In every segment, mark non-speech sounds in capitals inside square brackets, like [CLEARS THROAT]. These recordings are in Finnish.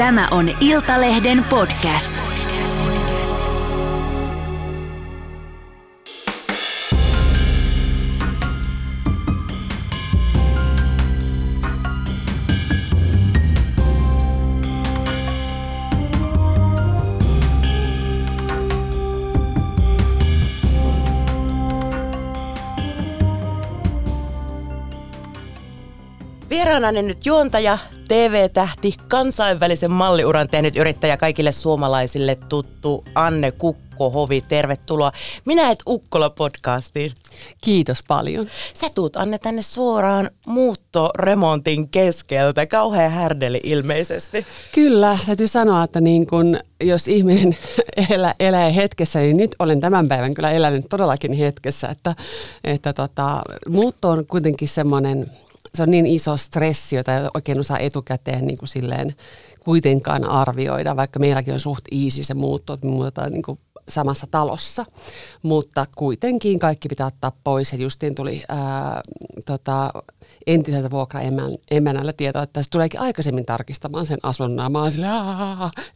Tämä on Iltalehden podcast. Vieraanani nyt juontaja, TV-tähti, kansainvälisen malliuran tehnyt yrittäjä kaikille suomalaisille tuttu Anne Kukko-Hovi. Tervetuloa. Minä et Ukkola podcastiin. Kiitos paljon. Sä tuut Anne tänne suoraan muuttoremontin keskeltä. Kauhea härdeli ilmeisesti. Kyllä, täytyy sanoa, että niin kun, jos ihminen [LAUGHS] elää, elää hetkessä, niin nyt olen tämän päivän kyllä elänyt todellakin hetkessä. Että, että tota, muutto on kuitenkin semmoinen se on niin iso stressi, jota ei oikein osaa etukäteen niin kuin silleen kuitenkaan arvioida, vaikka meilläkin on suht easy se muutto, että me muutetaan niin kuin samassa talossa, mutta kuitenkin kaikki pitää ottaa pois. Ja justiin tuli ää, tota, entiseltä vuokraemännällä tietoa, että se tuleekin aikaisemmin tarkistamaan sen asunnon. Mä oon sille,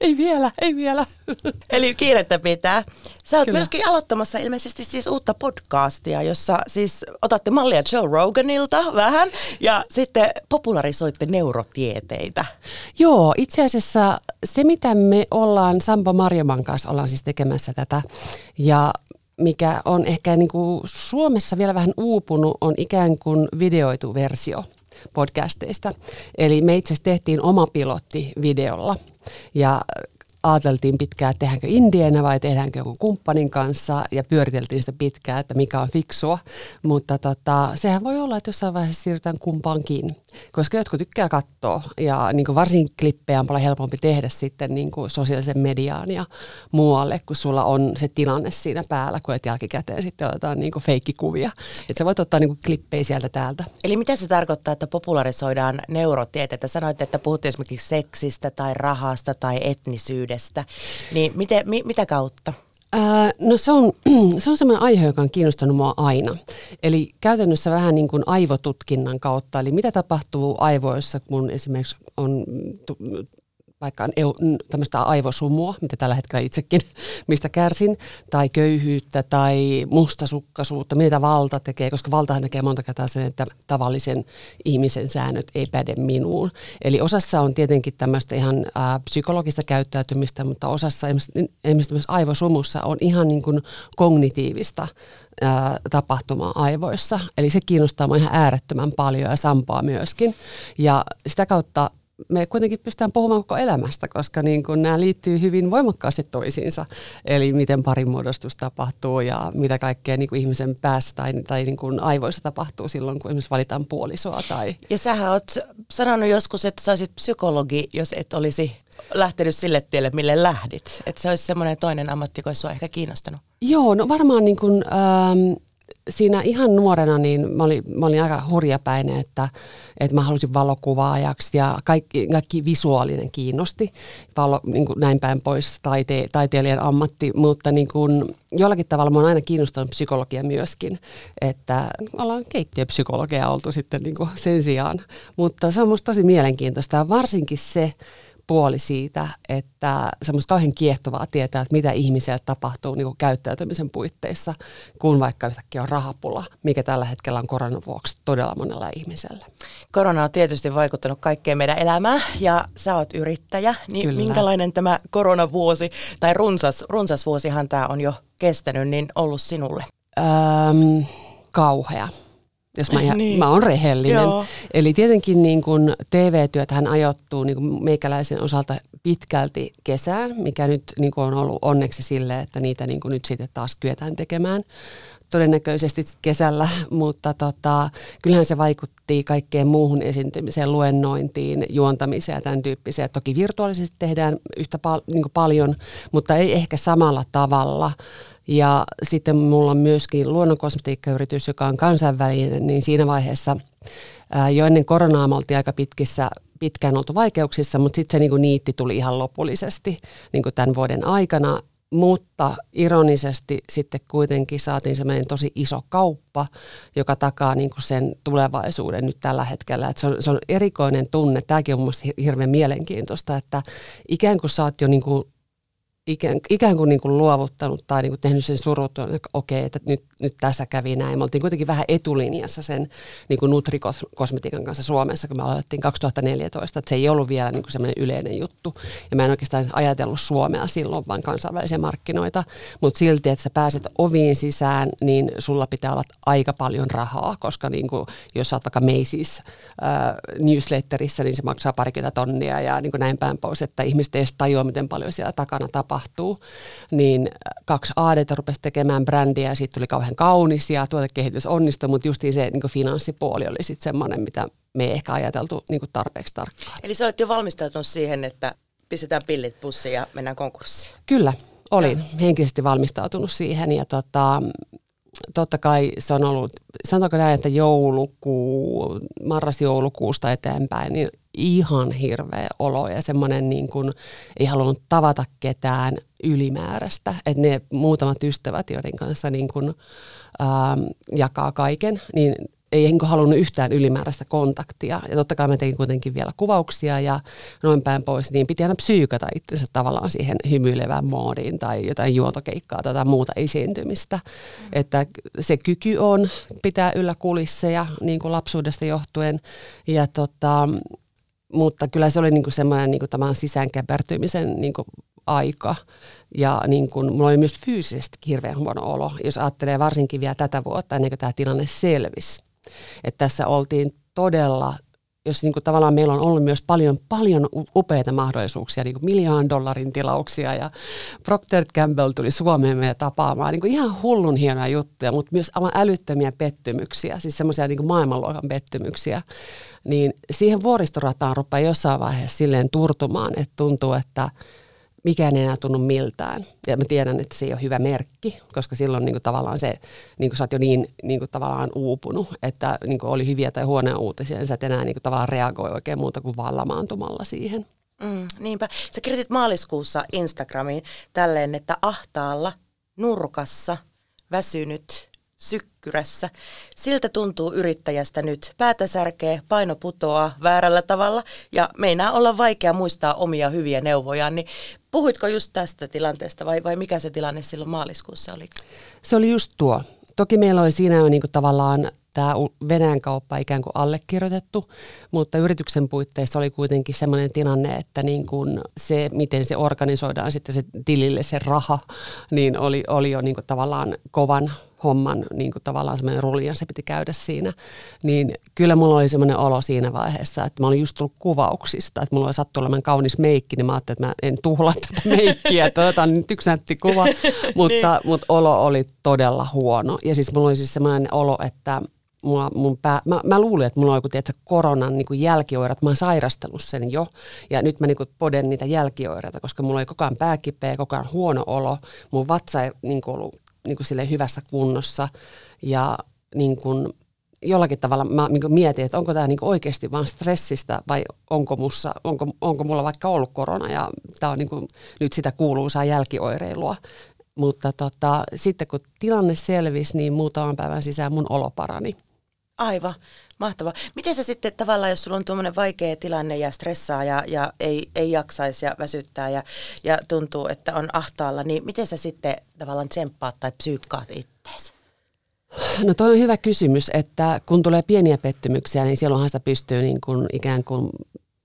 ei vielä, ei vielä. [LAUGHS] Eli kiirettä pitää. Sä oot Kyllä. myöskin aloittamassa ilmeisesti siis uutta podcastia, jossa siis otatte mallia Joe Roganilta vähän ja sitten popularisoitte neurotieteitä. Joo, itse asiassa se mitä me ollaan Sampo Marjoman kanssa ollaan siis tekemässä tätä ja mikä on ehkä niin kuin Suomessa vielä vähän uupunut, on ikään kuin videoitu versio podcasteista. Eli me itse asiassa tehtiin oma pilotti videolla ja ajateltiin pitkään, että tehdäänkö indienä vai tehdäänkö jonkun kumppanin kanssa ja pyöriteltiin sitä pitkään, että mikä on fiksua. Mutta tota, sehän voi olla, että jossain vaiheessa siirrytään kumpaankin, koska jotkut tykkää katsoa ja niin kuin varsin klippejä on paljon helpompi tehdä sitten niin kuin sosiaalisen mediaan ja muualle, kun sulla on se tilanne siinä päällä, kun et jälkikäteen sitten otetaan niin kuin feikkikuvia. Että sä voit ottaa niin kuin klippejä sieltä täältä. Eli mitä se tarkoittaa, että popularisoidaan neurotieteitä? Sanoitte, että puhuttiin esimerkiksi seksistä tai rahasta tai etnisyydestä viihdestä, niin miten, mi, mitä kautta? No se on, [CLEARS THROAT] se on sellainen aihe, joka on kiinnostanut mua aina. Eli käytännössä vähän niin kuin aivotutkinnan kautta, eli mitä tapahtuu aivoissa, kun esimerkiksi on vaikka tämmöistä aivosumua, mitä tällä hetkellä itsekin, [LAUGHS] mistä kärsin, tai köyhyyttä tai mustasukkaisuutta, mitä valta tekee, koska valtahan tekee monta kertaa sen, että tavallisen ihmisen säännöt ei päde minuun. Eli osassa on tietenkin tämmöistä ihan ä, psykologista käyttäytymistä, mutta osassa esimerkiksi aivosumussa on ihan niin kuin kognitiivista ää, tapahtumaa aivoissa. Eli se kiinnostaa minua ihan äärettömän paljon ja sampaa myöskin. Ja sitä kautta me kuitenkin pystytään puhumaan koko elämästä, koska niin kuin nämä liittyy hyvin voimakkaasti toisiinsa. Eli miten parimuodostus tapahtuu ja mitä kaikkea niin kuin ihmisen päässä tai, tai niin kuin aivoissa tapahtuu silloin, kun esimerkiksi valitaan puolisoa. Tai... Ja sähän oot sanonut joskus, että sä olisit psykologi, jos et olisi lähtenyt sille tielle, mille lähdit. Että se olisi semmoinen toinen ammatti, joka olisi ehkä kiinnostanut. Joo, no varmaan niin kuin, ähm, siinä ihan nuorena niin mä olin, mä olin aika hurjapäinen, että, että mä halusin valokuvaajaksi ja kaikki, kaikki visuaalinen kiinnosti, valo, niin kuin näin päin pois taite, taiteilijan ammatti, mutta niin kuin, jollakin tavalla mä oon aina kiinnostunut psykologia myöskin, että ollaan keittiöpsykologia oltu sitten niin kuin sen sijaan, mutta se on musta tosi mielenkiintoista. Ja varsinkin se, puoli siitä, että semmoista kauhean kiehtovaa tietää, että mitä ihmiselle tapahtuu niin kuin käyttäytymisen puitteissa, kun vaikka yhtäkkiä on rahapula, mikä tällä hetkellä on koronan vuoksi todella monella ihmisellä. Korona on tietysti vaikuttanut kaikkeen meidän elämään ja sä oot yrittäjä, niin Kyllä. minkälainen tämä koronavuosi tai runsas, runsas vuosihan tämä on jo kestänyt, niin ollut sinulle? Öm, kauhea jos mä, [LAUGHS] ihan, niin. mä oon rehellinen. Joo. Eli tietenkin niin kun TV-työt hän ajoittuu niin kun meikäläisen osalta pitkälti kesään, mikä nyt niin on ollut onneksi sille, että niitä niin nyt sitten taas kyetään tekemään todennäköisesti kesällä, [LAUGHS] mutta tota, kyllähän se vaikutti kaikkeen muuhun esiintymiseen, luennointiin, juontamiseen ja tämän tyyppiseen. Toki virtuaalisesti tehdään yhtä pal- niin paljon, mutta ei ehkä samalla tavalla – ja sitten mulla on myöskin luonnonkosmetiikkayritys, joka on kansainvälinen, niin siinä vaiheessa jo ennen koronaa me oltiin aika pitkissä, pitkään oltu vaikeuksissa, mutta sitten se niin kuin niitti tuli ihan lopullisesti niin kuin tämän vuoden aikana. mutta ironisesti sitten kuitenkin saatiin semmoinen tosi iso kauppa, joka takaa niin kuin sen tulevaisuuden nyt tällä hetkellä. Et se, on, se on erikoinen tunne. Tämäkin on mielestäni hirveän mielenkiintoista, että ikään kuin sä oot jo niin kuin ikään, ikään kuin, niin kuin luovuttanut tai niin kuin tehnyt sen surutun, että okei, että nyt, nyt tässä kävi näin. Me oltiin kuitenkin vähän etulinjassa sen niin kuin Nutri-kosmetiikan kanssa Suomessa, kun me aloitettiin 2014, että se ei ollut vielä niin kuin semmoinen yleinen juttu. Ja mä en oikeastaan ajatellut Suomea silloin, vaan kansainvälisiä markkinoita, mutta silti, että sä pääset oviin sisään, niin sulla pitää olla aika paljon rahaa, koska niin kuin, jos sä oot vaikka Macy's äh, newsletterissä, niin se maksaa parikymmentä tonnia ja niin kuin näin päin pois, että ihmiset edes tajua, miten paljon siellä takana tapahtuu niin kaksi AD rupesi tekemään brändiä ja siitä tuli kauhean kaunis ja tuotekehitys onnistui, mutta justiin se niin finanssipuoli oli sitten semmoinen, mitä me ei ehkä ajateltu niin tarpeeksi tarkkaan. Eli sä olet jo valmistautunut siihen, että pistetään pillit pussiin ja mennään konkurssiin? Kyllä, olin ja. henkisesti valmistautunut siihen ja tota, totta kai se on ollut, sanotaanko näin, että joulukuu, marras-joulukuusta eteenpäin, niin ihan hirveä olo ja semmoinen niin kuin, ei halunnut tavata ketään ylimääräistä. Että ne muutamat ystävät, joiden kanssa niin kuin, ähm, jakaa kaiken, niin ei niin halunnut yhtään ylimääräistä kontaktia. Ja totta kai mä tein kuitenkin vielä kuvauksia ja noin päin pois, niin piti aina psyykata itsensä tavallaan siihen hymyilevään moodiin tai jotain juontokeikkaa tai jotain muuta esiintymistä. Mm. Että se kyky on pitää yllä kulisseja niin kuin lapsuudesta johtuen ja tota, mutta kyllä se oli niin kuin semmoinen niin kuin tämän niin kuin aika. Ja niin kuin, mulla oli myös fyysisesti hirveän huono olo, jos ajattelee varsinkin vielä tätä vuotta ennen kuin tämä tilanne selvisi. Että tässä oltiin todella, jos niin kuin tavallaan meillä on ollut myös paljon, paljon upeita mahdollisuuksia, niin kuin miljoonan dollarin tilauksia ja Procter Gamble tuli Suomeen meidän tapaamaan, niin kuin ihan hullun hienoja juttuja, mutta myös aivan älyttömiä pettymyksiä, siis semmoisia niin maailmanluokan pettymyksiä, niin siihen vuoristorataan rupeaa jossain vaiheessa silleen turtumaan, että tuntuu, että mikään ei enää tunnu miltään. Ja mä tiedän, että se ei ole hyvä merkki, koska silloin niin kuin tavallaan se, niin kuin sä oot jo niin, niin kuin tavallaan uupunut, että niin kuin oli hyviä tai huonoja uutisia, niin sä et enää niin kuin tavallaan reagoi oikein muuta kuin vaan lamaantumalla siihen. Mm, niinpä. Sä kirjoitit maaliskuussa Instagramiin tälleen, että ahtaalla, nurkassa, väsynyt, sykkyrässä. Siltä tuntuu yrittäjästä nyt. Päätä särkee, paino putoaa väärällä tavalla ja meinaa olla vaikea muistaa omia hyviä neuvojaan. Niin puhuitko just tästä tilanteesta vai, vai mikä se tilanne silloin maaliskuussa oli? Se oli just tuo. Toki meillä oli siinä jo niinku tavallaan tämä Venäjän kauppa ikään kuin allekirjoitettu, mutta yrityksen puitteissa oli kuitenkin sellainen tilanne, että niin kuin se, miten se organisoidaan sitten se tilille se raha, niin oli, oli jo niin kuin tavallaan kovan homman niin kuin tavallaan semmoinen ruli ja se piti käydä siinä. Niin kyllä mulla oli semmoinen olo siinä vaiheessa, että mä olin just tullut kuvauksista, että mulla oli sattu olemaan kaunis meikki, niin mä ajattelin, että mä en tuhla [LAUGHS] tätä meikkiä, että otetaan nyt yksi nätti kuva, [LAUGHS] mutta, niin. mutta olo oli todella huono. Ja siis mulla oli siis semmoinen olo, että mulla, mun pää, mä, mä luulin, että mulla on joku tiedätkö, koronan niin jälkioireet, mä oon sairastanut sen jo, ja nyt mä niin kuin, poden niitä jälkioireita, koska mulla oli koko ajan pääkipeä, koko ajan huono olo, mun vatsa ei niin kuin, ollut niin kuin, hyvässä kunnossa, ja niin kuin, jollakin tavalla mä niin mietin, että onko tämä niin oikeasti vain stressistä vai onko, mussa, onko, onko mulla vaikka ollut korona ja tämä on niin kuin, nyt sitä kuuluisaa jälkioireilua. Mutta tota, sitten kun tilanne selvisi, niin muutaman päivän sisään mun olo parani. Aivan, mahtavaa. Miten se sitten tavallaan, jos sulla on tuommoinen vaikea tilanne ja stressaa ja, ja ei, ei jaksaisi ja väsyttää ja, ja tuntuu, että on ahtaalla, niin miten sä sitten tavallaan tsemppaat tai psyykkaat itteesi? No toi on hyvä kysymys, että kun tulee pieniä pettymyksiä, niin silloinhan sitä pystyy niin kuin ikään kuin,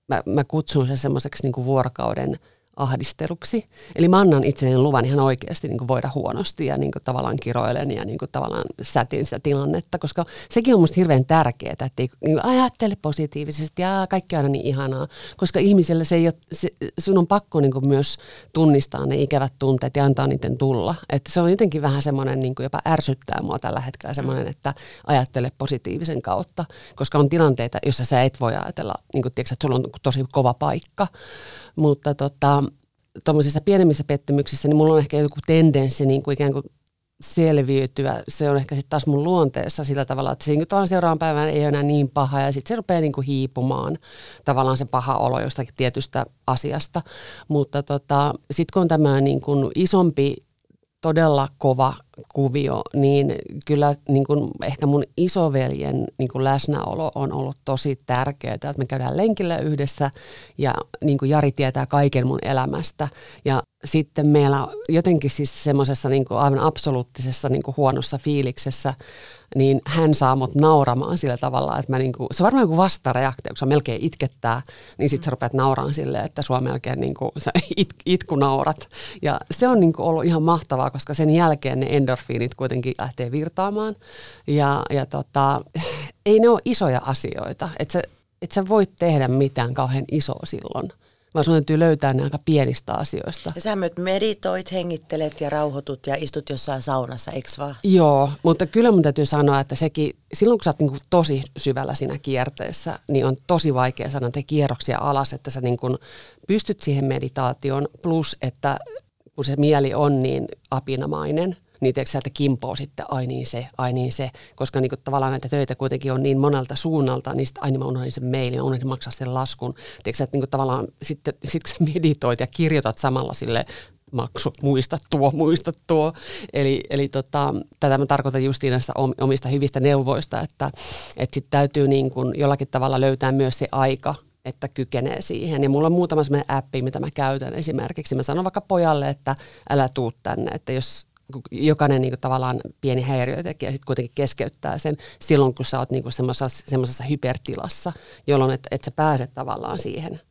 mä, mä kutsun sen semmoiseksi niin kuin vuorokauden – ahdisteluksi. Eli mä annan itselleni luvan ihan oikeasti niin kuin voida huonosti ja niin kuin tavallaan kiroilen ja niin kuin tavallaan sätin sitä tilannetta, koska sekin on musta hirveän tärkeää, että niin ajattele positiivisesti ja kaikki on aina niin ihanaa, koska ihmisellä se ei ole, se, sun on pakko niin kuin myös tunnistaa ne ikävät tunteet ja antaa niiden tulla. Että se on jotenkin vähän semmoinen, niin kuin jopa ärsyttää mua tällä hetkellä semmoinen, että ajattele positiivisen kautta, koska on tilanteita, joissa sä et voi ajatella, niin kuin, tiedätkö, että sulla on tosi kova paikka, mutta tota, tuommoisissa pienemmissä pettymyksissä, niin mulla on ehkä joku tendenssi niin kuin ikään kuin selviytyä. Se on ehkä sitten taas mun luonteessa sillä tavalla, että niin tavallaan seuraavan päivän ei ole enää niin paha ja sitten se rupeaa niin kuin hiipumaan tavallaan se paha olo jostakin tietystä asiasta. Mutta tota, sitten kun on tämä niin kuin isompi todella kova kuvio, niin kyllä niin kuin ehkä mun isoveljen niin kuin läsnäolo on ollut tosi tärkeää, että me käydään lenkillä yhdessä ja niin kuin Jari tietää kaiken mun elämästä. Ja sitten meillä jotenkin siis semmoisessa niin aivan absoluuttisessa niin kuin huonossa fiiliksessä, niin hän saa mut nauramaan sillä tavalla, että mä niin kuin, se on varmaan joku vastareaktio, kun se melkein itkettää, niin sitten sä rupeat nauraan silleen, että sua melkein niin kuin, sä [LAUGHS] it, itku naurat. Ja se on niin kuin ollut ihan mahtavaa, koska sen jälkeen ne endorfiinit kuitenkin lähtee virtaamaan. Ja, ja tota, [LAUGHS] ei ne ole isoja asioita, että sä, et sä voit tehdä mitään kauhean isoa silloin vaan sun täytyy löytää ne aika pienistä asioista. Ja sä myös meditoit, hengittelet ja rauhoitut ja istut jossain saunassa, eikö vaan? Joo, mutta kyllä mun täytyy sanoa, että sekin, silloin kun sä oot niin kuin tosi syvällä siinä kierteessä, niin on tosi vaikea saada te kierroksia alas, että sä niin kuin pystyt siihen meditaation, plus että kun se mieli on niin apinamainen – niin tiedätkö, sieltä kimpoo sitten, ai niin se, ai niin se, koska niin kuin, tavallaan näitä töitä kuitenkin on niin monelta suunnalta, niin sitten aina mä unohdin sen mailin, unohdin maksaa sen laskun. Tiedätkö, että niin kuin, tavallaan sitten sit, kun sä meditoit ja kirjoitat samalla sille maksu, muista tuo, muista tuo. Eli, eli tota, tätä mä tarkoitan justiin näistä omista hyvistä neuvoista, että, että sitten täytyy niin kuin jollakin tavalla löytää myös se aika, että kykenee siihen. Ja mulla on muutama sellainen appi, mitä mä käytän esimerkiksi. Mä sanon vaikka pojalle, että älä tuu tänne, että jos jokainen niin kuin, tavallaan pieni häiriötekijä sitten kuitenkin keskeyttää sen silloin, kun sä oot niin semmoisessa hypertilassa, jolloin et, et sä pääset tavallaan siihen.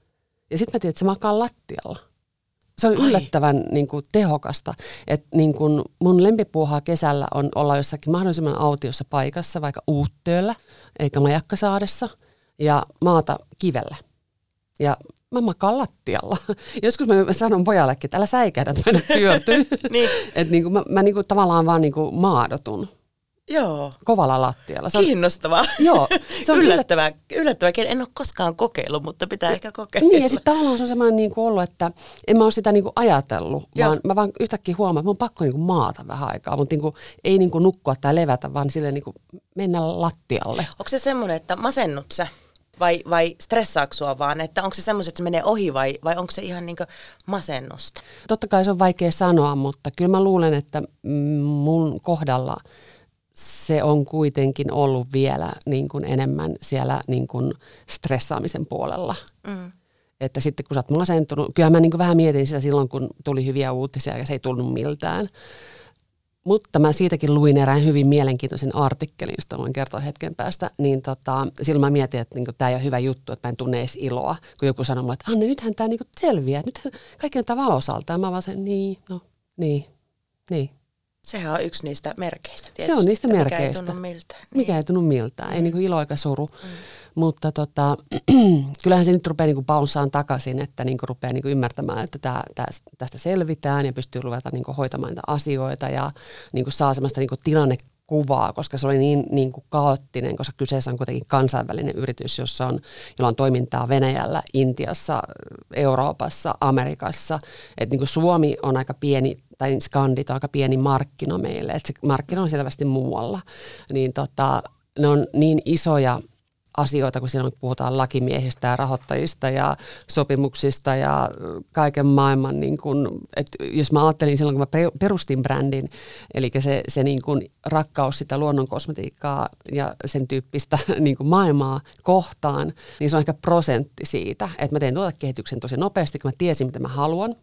Ja sitten mä tiedän, että se makaa lattialla. Se on Ai. yllättävän niin kuin, tehokasta. Et, niin kuin, mun lempipuuhaa kesällä on olla jossakin mahdollisimman autiossa paikassa, vaikka Uuttööllä, eikä Majakkasaaressa, ja maata kivellä. Ja mä makaan lattialla. [LAUGHS] Joskus mä sanon pojallekin, että älä säikähdä, että mä en pyörtyy. [LAUGHS] niin. [LAUGHS] Että niin kuin mä, mä niin kuin tavallaan vaan niin kuin maadotun. Joo. Kovalla lattialla. Se on, Kiinnostavaa. Joo. Se on yllättävää. Yllättävää. En ole koskaan kokeillut, mutta pitää ehkä kokeilla. Niin ja sitten tavallaan se on semmoinen niin kuin ollut, että en mä ole sitä niin kuin ajatellut, Joo. vaan mä vaan yhtäkkiä huomaan, että mun on pakko niin kuin maata vähän aikaa, mutta niin kuin, ei niin kuin nukkua tai levätä, vaan silleen niin kuin mennä lattialle. Onko se semmoinen, että masennut sä? Vai, vai stressaako sua vaan, että onko se semmoiset, että se menee ohi vai, vai onko se ihan niin masennusta? Totta kai se on vaikea sanoa, mutta kyllä mä luulen, että mun kohdalla se on kuitenkin ollut vielä niin kuin enemmän siellä niin kuin stressaamisen puolella. Mm. Että sitten kun sä oot masentunut, kyllä mä niin kuin vähän mietin sitä silloin, kun tuli hyviä uutisia ja se ei tullut miltään. Mutta mä siitäkin luin erään hyvin mielenkiintoisen artikkelin, josta voin kertoa hetken päästä. Niin tota, silloin mä mietin, että niinku, tämä ei ole hyvä juttu, että mä en tunne edes iloa. Kun joku sanoi mulle, että Anne, nythän tämä niinku selviää, nythän kaikki on tämä valosalta. Ja mä vaan sen, niin, no, niin, niin. Sehän on yksi niistä merkeistä tietysti. Se on niistä merkeistä. Mikä ei tunnu miltään. Niin. Mikä ei tunnu miltään. Ei niinku ilo eikä suru. Mm. Mutta tota, [CLEARS THROAT] kyllähän se nyt rupeaa niinku bounsaan takaisin, että niinku rupeaa niinku ymmärtämään, että tää, tästä selvitään ja pystyy ruveta niinku hoitamaan niitä asioita ja niinku saa semmoista niinku tilannekuvaa, koska se oli niin, niin kuin kaoottinen, koska kyseessä on kuitenkin kansainvälinen yritys, jossa on, jolla on toimintaa Venäjällä, Intiassa, Euroopassa, Amerikassa. Et niin kuin Suomi on aika pieni, tai Skandit on aika pieni markkina meille, että se markkina on selvästi muualla. Niin tota, ne on niin isoja asioita, kun silloin puhutaan lakimiehistä ja rahoittajista ja sopimuksista ja kaiken maailman, niin kun, että jos mä ajattelin silloin, kun mä perustin brändin, eli se, se niin kun rakkaus sitä luonnonkosmetiikkaa ja sen tyyppistä [LAUGHS] niin kun maailmaa kohtaan, niin se on ehkä prosentti siitä, että mä tein tuotekehityksen tosi nopeasti, kun mä tiesin, mitä mä haluan.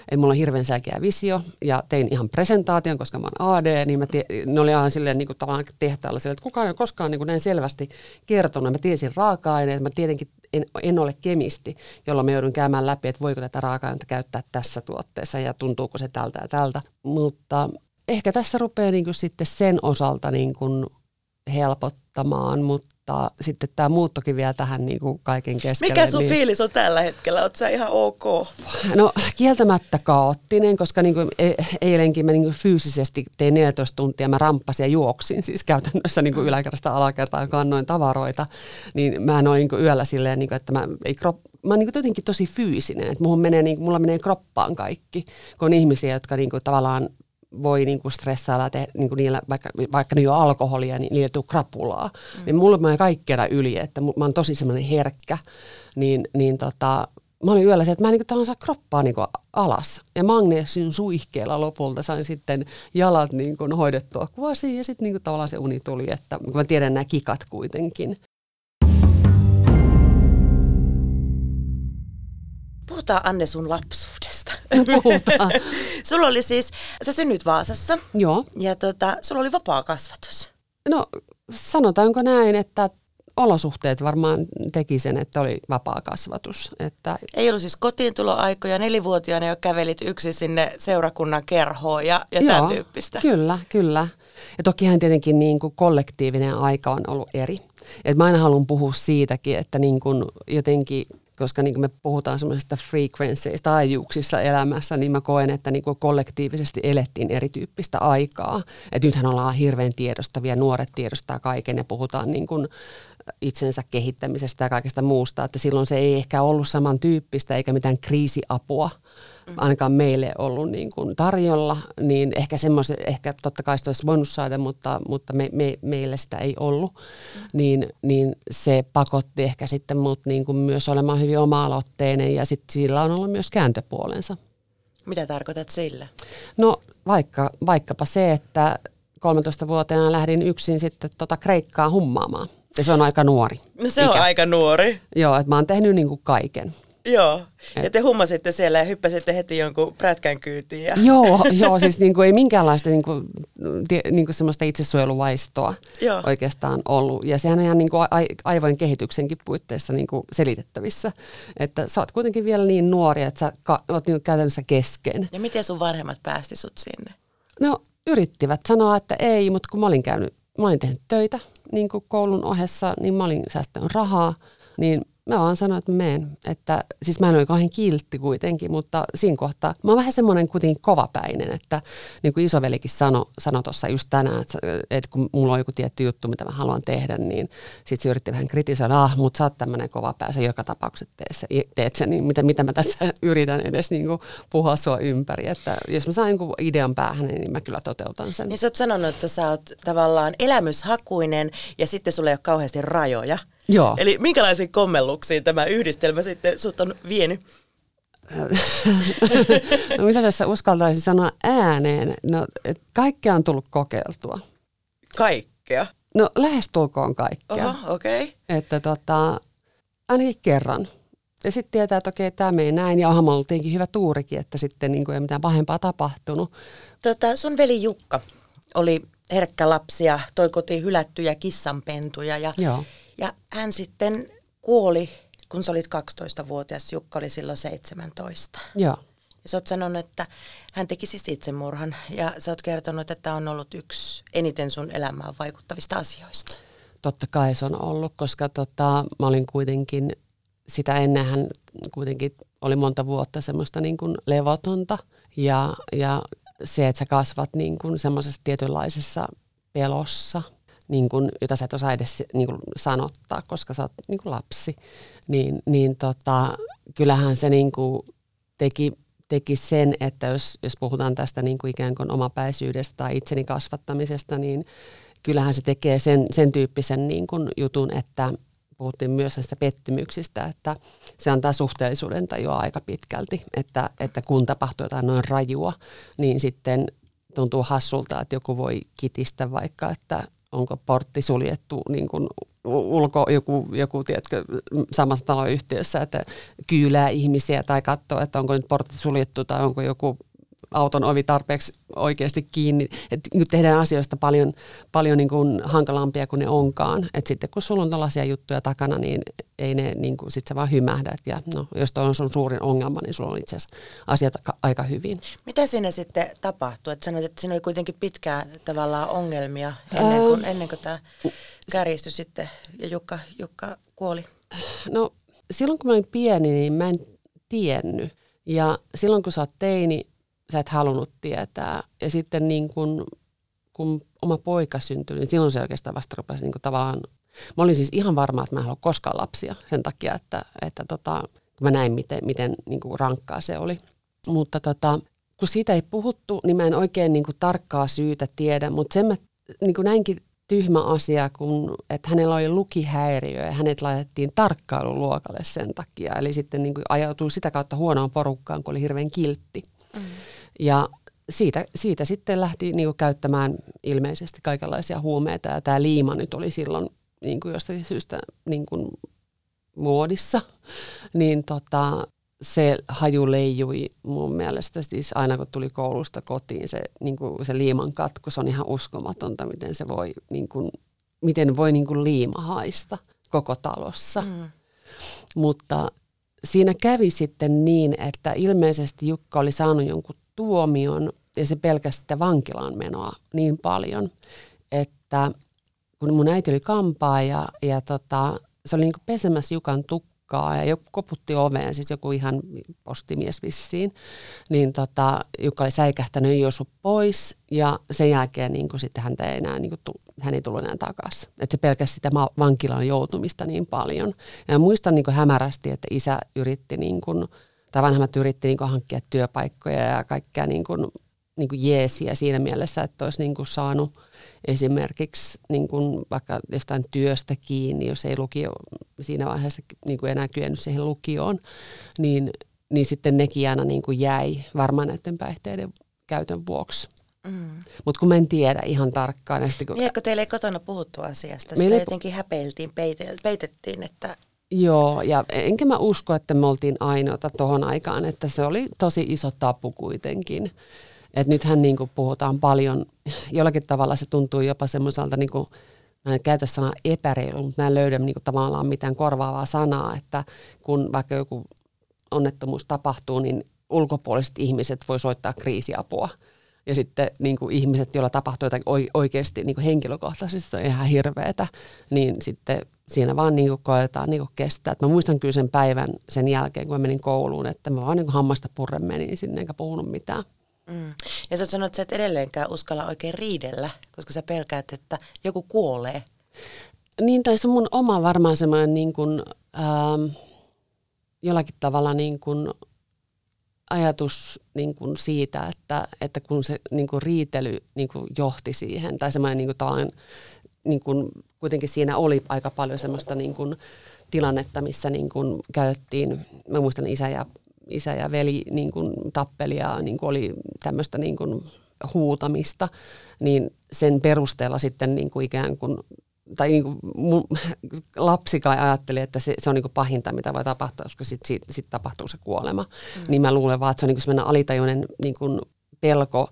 Että mulla on hirveän selkeä visio ja tein ihan presentaation, koska mä oon AD, niin mä tie, ne oli ihan silleen niin kuin tavallaan tehtaalla silleen, että kukaan ei ole koskaan niin kuin näin selvästi kertonut. Mä tiesin raaka-aineet, mä tietenkin en, en ole kemisti, jolloin mä joudun käymään läpi, että voiko tätä raaka-ainetta käyttää tässä tuotteessa ja tuntuuko se tältä ja tältä. Mutta ehkä tässä rupeaa niin kuin sitten sen osalta niin kuin helpottamaan, mutta mutta sitten tämä muuttokin vielä tähän niin kuin kaiken keskelle. Mikä sun niin... fiilis on tällä hetkellä? Oletko sä ihan ok? No kieltämättä kaoottinen, koska niin kuin e- eilenkin mä niin kuin fyysisesti tein 14 tuntia, mä ramppasin ja juoksin siis käytännössä niin kuin yläkerrasta alakertaan kannoin tavaroita, niin mä noin niin yöllä silleen, niin kuin, että mä ei krop, mä oon niin jotenkin tosi fyysinen, että mulla menee, niin, mulla menee kroppaan kaikki, kun on ihmisiä, jotka niin kuin, tavallaan voi niinku stressailla tehdä niinku niillä, vaikka, vaikka ne ole alkoholia, niin niillä tuu krapulaa. Mm. Niin mulla menee kaikkea yli, että mä oon tosi semmoinen herkkä, niin, niin tota, mä olin yöllä se, että mä en niin kuin, saa kroppaa niin kuin, alas. Ja magneesin suihkeella lopulta sain sitten jalat niin kuin, hoidettua kuosiin ja sitten niin kuin, tavallaan se uni tuli, että kun mä tiedän nämä kikat kuitenkin. Puhutaan Anne sun lapsuudesta. Puhutaan. [LAUGHS] sulla oli siis, sä synnyit Vaasassa. Joo. Ja tota, sulla oli vapaa kasvatus. No sanotaanko näin, että olosuhteet varmaan teki sen, että oli vapaa kasvatus. Että Ei ollut siis kotiintuloaikoja, nelivuotiaana jo kävelit yksi sinne seurakunnan kerhoon ja, ja Joo, tämän tyyppistä. Kyllä, kyllä. Ja tokihan tietenkin niin kuin kollektiivinen aika on ollut eri. Et mä aina haluan puhua siitäkin, että niin kuin jotenkin koska niin kuin me puhutaan semmoisesta frequenceista taajuuksissa elämässä, niin mä koen, että niin kuin kollektiivisesti elettiin erityyppistä aikaa. Et nythän ollaan hirveän tiedostavia, nuoret tiedostaa kaiken ja puhutaan niin kuin itsensä kehittämisestä ja kaikesta muusta, että silloin se ei ehkä ollut samantyyppistä eikä mitään kriisiapua ainakaan meille ollut niin kuin tarjolla, niin ehkä semmoisen, ehkä totta kai sitä olisi voinut saada, mutta, mutta me, me, meille sitä ei ollut, niin, niin se pakotti ehkä sitten mut niin kuin myös olemaan hyvin oma-aloitteinen ja sitten sillä on ollut myös kääntöpuolensa. Mitä tarkoitat sillä? No vaikka, vaikkapa se, että 13-vuotiaana lähdin yksin sitten tota Kreikkaa hummaamaan. Ja se on aika nuori. No se on ikä. aika nuori. Joo, että mä oon tehnyt niin kuin kaiken. Joo. Ja te hummasitte siellä ja hyppäsitte heti jonkun prätkän kyytiin. Ja... Joo, joo, siis [LAUGHS] niin kuin ei minkäänlaista niin kuin, niin kuin semmoista itsesuojeluvaistoa Joo. oikeastaan ollut. Ja sehän on ihan niin kuin aivojen kehityksenkin puitteissa niin kuin selitettävissä. Että sä oot kuitenkin vielä niin nuori, että sä ka- oot niin käytännössä kesken. Ja miten sun vanhemmat päästi sut sinne? No yrittivät sanoa, että ei, mutta kun mä olin käynyt, mä olin tehnyt töitä niin kuin koulun ohessa, niin mä olin säästänyt rahaa, niin mä vaan sanoin, että mä menen. Että, siis mä en ole kauhean kiltti kuitenkin, mutta siinä kohtaa mä oon vähän semmoinen kuitenkin kovapäinen, että niin kuin isovelikin sanoi sano tuossa just tänään, että, että kun mulla on joku tietty juttu, mitä mä haluan tehdä, niin sitten se yritti vähän kritisoida, ah, mutta sä oot tämmöinen kovapää, sä joka tapauksessa teet, teet sen, niin mitä, mitä mä tässä [LAUGHS] yritän edes niin kuin puhua sua ympäri. Että jos mä saan idean päähän, niin mä kyllä toteutan sen. Niin sä oot sanonut, että sä oot tavallaan elämyshakuinen ja sitten sulla ei ole kauheasti rajoja. Joo. Eli minkälaisiin kommelluksiin tämä yhdistelmä sitten sut on vienyt? [LAUGHS] no mitä tässä uskaltaisin sanoa ääneen? No, kaikkea on tullut kokeiltua. Kaikkea? No lähestulkoon kaikkea. Oho, okei. Okay. Että tota, ainakin kerran. Ja sitten tietää, että okei, tämä meni näin. Ja onhan mulla tietenkin hyvä tuurikin, että sitten niin kuin ei mitään pahempaa tapahtunut. Tota, sun veli Jukka oli herkkä lapsi ja toi kotiin hylättyjä kissanpentuja. Ja, Joo. Ja hän sitten kuoli, kun sä olit 12-vuotias. Jukka oli silloin 17. Joo. Ja sä oot sanonut, että hän teki siis itsemurhan. Ja sä oot kertonut, että tämä on ollut yksi eniten sun elämään vaikuttavista asioista. Totta kai se on ollut, koska tota, mä olin kuitenkin, sitä ennenhän kuitenkin oli monta vuotta semmoista niin kuin levotonta. Ja, ja se, että sä kasvat niin kuin semmoisessa tietynlaisessa pelossa, niin kuin, jota sä et osaa edes niin kuin sanottaa, koska sä oot niin kuin lapsi, niin, niin tota, kyllähän se niin kuin teki, teki sen, että jos, jos puhutaan tästä niin kuin ikään kuin omapäisyydestä tai itseni kasvattamisesta, niin kyllähän se tekee sen, sen tyyppisen niin kuin jutun, että puhuttiin myös näistä pettymyksistä, että se antaa suhteellisuuden tajua aika pitkälti, että, että kun tapahtuu jotain noin rajua, niin sitten tuntuu hassulta, että joku voi kitistä vaikka, että onko portti suljettu niin kuin ulko, joku, joku tiedätkö, samassa taloyhtiössä, että kyylää ihmisiä tai katsoo, että onko nyt portti suljettu tai onko joku auton ovi tarpeeksi oikeasti kiinni. Et tehdään asioista paljon, paljon niin kuin hankalampia kuin ne onkaan. Et sitten kun sulla on tällaisia juttuja takana, niin ei ne, niin kuin, sit sä vaan hymähdät. Ja no, jos toi on sun suurin ongelma, niin sulla on itse asiassa asiat aika hyvin. Mitä siinä sitten tapahtui? Et sanoit, että siinä oli kuitenkin pitkään tavallaan ongelmia ennen kuin, ennen kuin tämä kärjistyi sitten ja Jukka, Jukka kuoli. No silloin kun mä olin pieni, niin mä en tiennyt. Ja silloin kun sä oot teini, sä et halunnut tietää. Ja sitten niin kun, kun oma poika syntyi, niin silloin se oikeastaan vasta rupesi niin tavallaan... Mä olin siis ihan varma, että mä en halua koskaan lapsia sen takia, että, että tota, kun mä näin, miten, miten niin rankkaa se oli. Mutta tota, kun siitä ei puhuttu, niin mä en oikein niin tarkkaa syytä tiedä, mutta sen mä niin näinkin tyhmä asia, kun, että hänellä oli lukihäiriö ja hänet laitettiin tarkkailuluokalle sen takia. Eli sitten niin kuin ajautui sitä kautta huonoon porukkaan, kun oli hirveän kiltti. Mm. Ja siitä, siitä sitten lähti niin kuin käyttämään ilmeisesti kaikenlaisia huumeita ja tämä liima nyt oli silloin niin kuin jostakin syystä niin kuin muodissa, [LAUGHS] niin tota, se haju leijui mun mielestä siis aina kun tuli koulusta kotiin, se, niin kuin se liiman katko, se on ihan uskomatonta, miten se voi, niin kuin, miten voi niin kuin liima haista koko talossa. Mm. Mutta siinä kävi sitten niin, että ilmeisesti Jukka oli saanut jonkun tuomion ja se pelkästään sitä vankilaan menoa niin paljon, että kun mun äiti oli kampaa ja, ja tota, se oli niin pesemässä Jukan tukkaa ja joku koputti oveen, siis joku ihan postimies vissiin, niin tota, Jukka oli säikähtänyt Josu pois ja sen jälkeen niin kuin sitten häntä ei enää, niin kuin, hän ei tullut enää takaisin. Että se pelkäsi sitä vankilaan joutumista niin paljon. Ja muistan niin kuin hämärästi, että isä yritti niin kuin, tai vanhemmat yritti niin kuin hankkia työpaikkoja ja kaikkea niin kuin, niin kuin jeesiä siinä mielessä, että olisi niin kuin saanut – esimerkiksi niin kuin vaikka jostain työstä kiinni, jos ei lukio siinä vaiheessa niin kuin enää kyennyt siihen lukioon, niin, niin sitten nekin aina niin kuin jäi varmaan näiden päihteiden käytön vuoksi. Mm. Mutta kun mä en tiedä ihan tarkkaan. Sitten, kun... Niin, teillä ei kotona puhuttu asiasta, sitä jotenkin häpeiltiin, peitettiin, että Joo, ja enkä mä usko, että me oltiin ainoita tuohon aikaan, että se oli tosi iso tapu kuitenkin. Et nythän niin kuin puhutaan paljon, jollakin tavalla se tuntuu jopa semmoiselta, niin kuin, mä en käytä sanaa epäreilu, mutta mä en löydä niin kuin tavallaan mitään korvaavaa sanaa, että kun vaikka joku onnettomuus tapahtuu, niin ulkopuoliset ihmiset voi soittaa kriisiapua. Ja sitten niin kuin ihmiset, joilla tapahtuu jotain oikeasti niin kuin henkilökohtaisesti on ihan hirveetä, niin sitten siinä vaan niin kuin koetaan niin kuin kestää. Et mä muistan kyllä sen päivän sen jälkeen, kun mä menin kouluun, että mä vaan niin kuin hammasta purren menin sinne enkä puhunut mitään. Mm. Ja sä sanoit, että sä et edelleenkään uskalla oikein riidellä, koska sä pelkäät, että joku kuolee. Niin, tai se on mun oma varmaan semmoinen niin kuin, ähm, jollakin tavalla niin kuin ajatus niin kuin siitä, että, että kun se niin kuin riitely niin kuin johti siihen, tai semmoinen niin kuin, niin kuin, kuitenkin siinä oli aika paljon semmoista niin kuin, tilannetta, missä niin kuin käytettiin, mä muistan isä ja isä ja veli niin kuin tappeli ja niin kuin oli tämmöistä niin kuin huutamista, niin sen perusteella sitten niin kuin ikään kuin tai niin kuin mun [LAUGHS] lapsi kai ajatteli, että se, se on niin kuin pahinta, mitä voi tapahtua, koska sitten sit, sit tapahtuu se kuolema. Mm. Niin mä luulen vaan, että se on niin kuin sellainen alitajuinen niin kuin pelko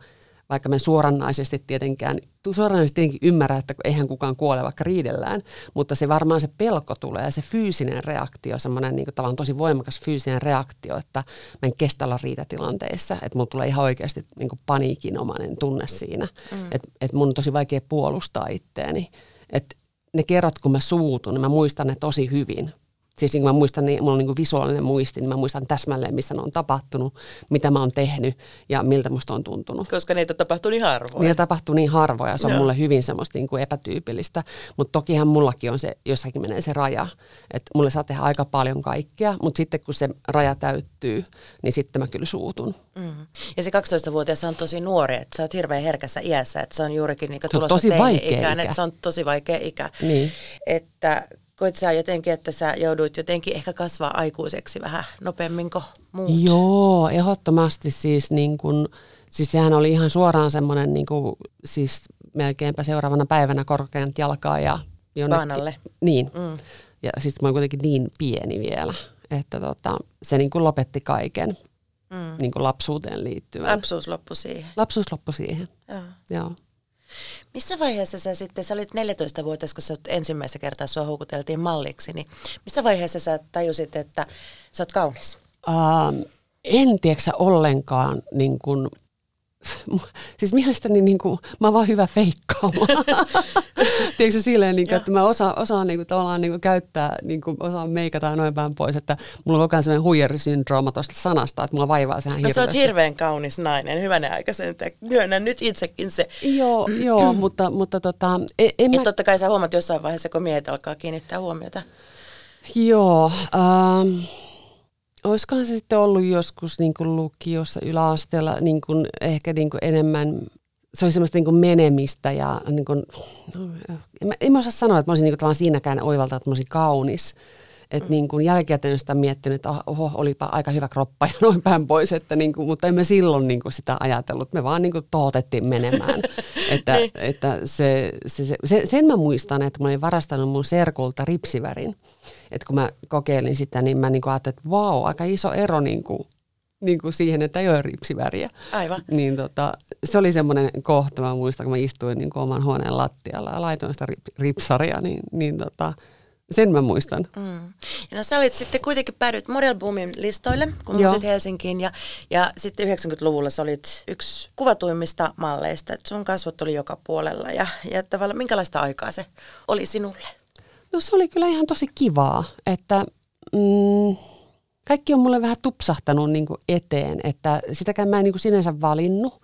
vaikka me suoranaisesti tietenkään, suoranaisesti tietenkin ymmärrä, että eihän kukaan kuole vaikka riidellään, mutta se varmaan se pelko tulee, se fyysinen reaktio, semmoinen niin tavallaan tosi voimakas fyysinen reaktio, että mä en kestä olla riitatilanteissa, että mulla tulee ihan oikeasti niin paniikinomainen tunne siinä, mm. että, että mun on tosi vaikea puolustaa itteeni, että ne kerrat, kun mä suutun, niin mä muistan ne tosi hyvin siis niin mä muistan, niin mulla on niin visuaalinen muisti, niin mä muistan täsmälleen, missä ne on tapahtunut, mitä mä oon tehnyt ja miltä musta on tuntunut. Koska niitä tapahtuu niin harvoin. Niitä tapahtuu niin harvoja, se on Joo. mulle hyvin semmoista niin kuin epätyypillistä, mutta tokihan mullakin on se, jossakin menee se raja, että mulle saa tehdä aika paljon kaikkea, mutta sitten kun se raja täyttyy, niin sitten mä kyllä suutun. Mm. Ja se 12-vuotias on tosi nuori, että sä oot hirveän herkässä iässä, että se on juurikin niin tulossa tosi vaikea ikään, ikä. että se on tosi vaikea ikä. Niin. Että koit sä jotenkin, että sä jouduit jotenkin ehkä kasvaa aikuiseksi vähän nopeammin kuin muut? Joo, ehdottomasti siis niin kun, siis sehän oli ihan suoraan semmoinen niin kuin, siis melkeinpä seuraavana päivänä korkean jalkaa ja jonnekin. Vaanalle. Niin. Mm. Ja siis mä olin kuitenkin niin pieni vielä, että tota, se niin kuin lopetti kaiken mm. niin kuin lapsuuteen liittyvän. Lapsuus loppui siihen. Lapsuus loppui siihen, Joo. Joo. Missä vaiheessa sä sitten, sä olit 14-vuotias, kun sä ensimmäistä kertaa sua houkuteltiin malliksi, niin missä vaiheessa sä tajusit, että sä oot kaunis? Uh, en tiedä ollenkaan niin kuin, siis mielestäni niin kuin, mä oon vaan hyvä feikkaamaan. [LAUGHS] Tiedätkö silleen, niin kuin, että mä osaan, osaan niin kuin, tavallaan niin kuin, käyttää, niin kuin, osaan meikata noin päin pois, että mulla on koko ajan sellainen huijarisyndrooma tuosta sanasta, että mulla vaivaa sehän hirveästi. No sä oot hirveän kaunis nainen, hyvänä aikaisen, että myönnän nyt itsekin se. Joo, joo [CLEARS THROAT] mutta, mutta tota, en, en mä... totta kai sä huomaat jossain vaiheessa, kun miehet alkaa kiinnittää huomiota. Joo, ähm, olisikohan se sitten ollut joskus niin kuin lukiossa yläasteella niin kuin ehkä niin kuin enemmän, se oli semmoista niin kuin menemistä ja niin kuin, en, mä, en mä osaa sanoa, että mä olisin niin kuin siinäkään oivalta, että mä olisin kaunis. Et mm. niin kuin jälkikäteen sitä miettinyt, että oho, olipa aika hyvä kroppa ja [LAUGHS] noin päin pois, että niin kuin, mutta emme silloin niin kuin sitä ajatellut. Me vaan niin kuin tootettiin menemään. [LAUGHS] että, niin. että se, se, se, sen mä muistan, että mä olin varastanut mun serkulta ripsivärin. Että kun mä kokeilin sitä, niin mä niin kuin ajattelin, että vau, aika iso ero niin kuin, niin kuin siihen, että ei ole ripsiväriä. Aivan. Niin tota, se oli semmoinen kohta, mä muistan, kun mä istuin niin kuin oman huoneen lattialla ja laitoin sitä ripsaria, niin, niin tota, sen mä muistan. Mm. Ja no sä olit sitten kuitenkin päädyt Model Boomin listoille, kun muutit Helsinkiin. Ja, ja sitten 90-luvulla sä olit yksi kuvatuimmista malleista. Että sun kasvot oli joka puolella. Ja, ja tavallaan minkälaista aikaa se oli sinulle? No se oli kyllä ihan tosi kivaa, että mm, kaikki on mulle vähän tupsahtanut niin kuin eteen. Että sitäkään mä en niin kuin sinänsä valinnut.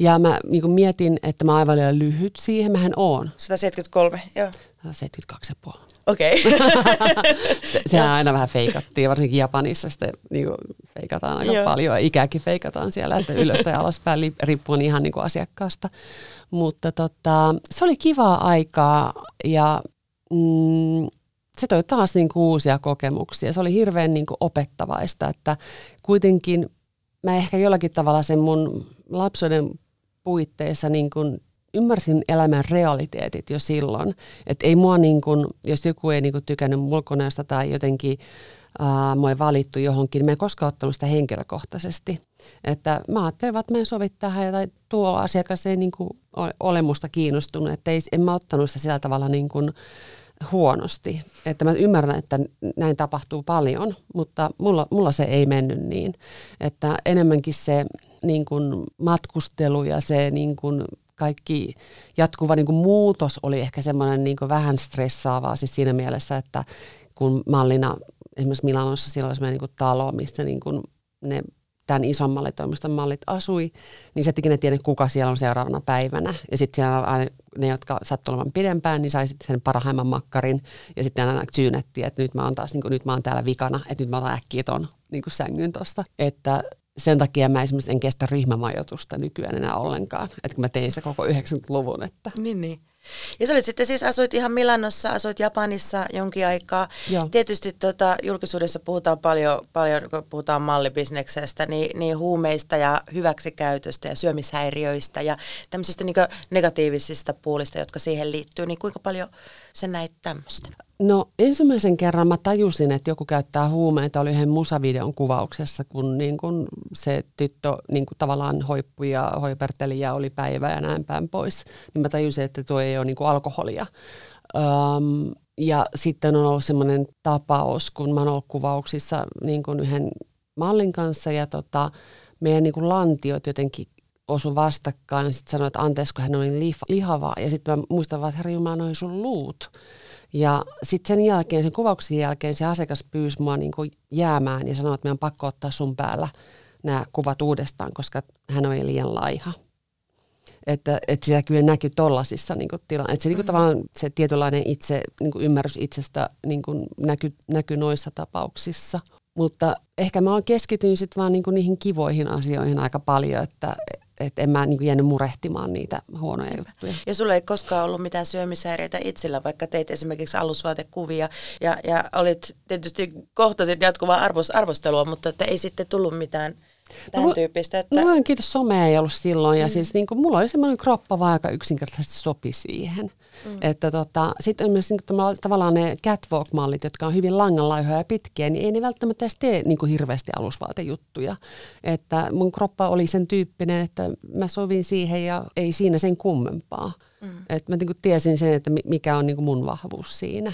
Ja mä niin kuin mietin, että mä aivan liian lyhyt siihen. Mähän oon. 173, joo. 172,5. Okei. Okay. [LAUGHS] se, sehän aina vähän feikattiin, varsinkin Japanissa sitten niin kuin feikataan aika Joo. paljon. Ikäkin feikataan siellä, että ylös tai alaspäin riippuen ihan niin kuin asiakkaasta. Mutta tota, se oli kivaa aikaa ja mm, se toi taas niin kuin uusia kokemuksia. Se oli hirveän niin kuin opettavaista, että kuitenkin mä ehkä jollakin tavalla sen mun lapsuuden puitteissa niin kuin ymmärsin elämän realiteetit jo silloin. Että ei mua, niin kun, jos joku ei niin tykännyt mulkoneesta tai jotenkin ää, mua ei valittu johonkin, niin mä en koskaan ottanut sitä henkilökohtaisesti. Että mä ajattelin, että mä en sovi tähän tai tuo asiakas ei niin kun, ole musta kiinnostunut. Että ei, en mä ottanut sitä sillä tavalla niin kun, huonosti. Että mä ymmärrän, että näin tapahtuu paljon, mutta mulla, mulla se ei mennyt niin. Että enemmänkin se niin kuin matkustelu ja se niin kuin kaikki jatkuva niin kuin muutos oli ehkä semmoinen niin vähän stressaavaa siis siinä mielessä, että kun mallina esimerkiksi Milanossa siellä oli semmoinen niin kuin talo, missä niin kuin ne tämän ison mallitoimiston mallit asui, niin se ikinä tiedä, kuka siellä on seuraavana päivänä. Ja sitten siellä aina ne, jotka sattuivat olemaan pidempään, niin sai sitten sen parhaimman makkarin. Ja sitten aina syynettiin, että nyt mä oon taas, niin kuin, nyt mä oon täällä vikana, että nyt mä oon äkkiä ton niin kuin sängyn tosta. Että sen takia mä esimerkiksi en kestä ryhmämajoitusta nykyään enää ollenkaan. Että kun mä tein sitä koko 90-luvun. Että. Niin, niin. Ja sä olit sitten siis, asuit ihan Milanossa, asuit Japanissa jonkin aikaa. Joo. Tietysti tota, julkisuudessa puhutaan paljon, paljon, kun puhutaan mallibisneksestä, niin, niin huumeista ja hyväksikäytöstä ja syömishäiriöistä ja tämmöisistä niin negatiivisista puolista, jotka siihen liittyy. Niin kuinka paljon sä näit tämmöistä? No ensimmäisen kerran mä tajusin, että joku käyttää huumeita, oli yhden musavideon kuvauksessa, kun, niin kun se tyttö niin kun tavallaan hoippui ja hoiperteli ja oli päivä ja näin päin pois. Niin mä tajusin, että tuo ei ole niin alkoholia. Öm, ja sitten on ollut semmoinen tapaus, kun mä oon ollut kuvauksissa niin kun yhden mallin kanssa ja tota, meidän niin lantiot jotenkin osu vastakkain ja sitten sanoi, että anteeksi, kun hän oli lihava. Ja sitten mä muistan vaan, että herra Jumala, sun luut. Ja sitten sen jälkeen, sen kuvauksen jälkeen se asiakas pyysi mua niin kuin jäämään ja sanoi, että meidän on pakko ottaa sun päällä nämä kuvat uudestaan, koska hän oli liian laiha. Että, että sitä kyllä näkyy tollasissa niin tila- Että se, niin kuin, mm. tavallaan, se tietynlainen itse, niin kuin ymmärrys itsestä niin kuin näkyy, näkyy noissa tapauksissa. Mutta ehkä mä oon keskityin sitten vaan niin kuin niihin kivoihin asioihin aika paljon, että että en mä niin jäänyt murehtimaan niitä huonoja juttuja. Ja sulla ei koskaan ollut mitään syömishäiriöitä itsellä, vaikka teit esimerkiksi alusvaatekuvia ja, ja olit tietysti kohtasit jatkuvaa arvos, arvostelua, mutta että ei sitten tullut mitään tämän no, tyyppistä. Että... No kiitos, somea ei ollut silloin ja mm. siis niin kuin, mulla oli semmoinen kroppa vaan aika yksinkertaisesti sopi siihen. Mm. Että tota, sitten on myös niin kuin, tavallaan ne catwalk-mallit, jotka on hyvin langanlaihoja ja pitkiä, niin ei ne välttämättä edes tee niin kuin hirveästi alusvaatejuttuja. Että mun kroppa oli sen tyyppinen, että mä sovin siihen ja ei siinä sen kummempaa. Mm. Että mä niin kuin tiesin sen, että mikä on niin kuin mun vahvuus siinä.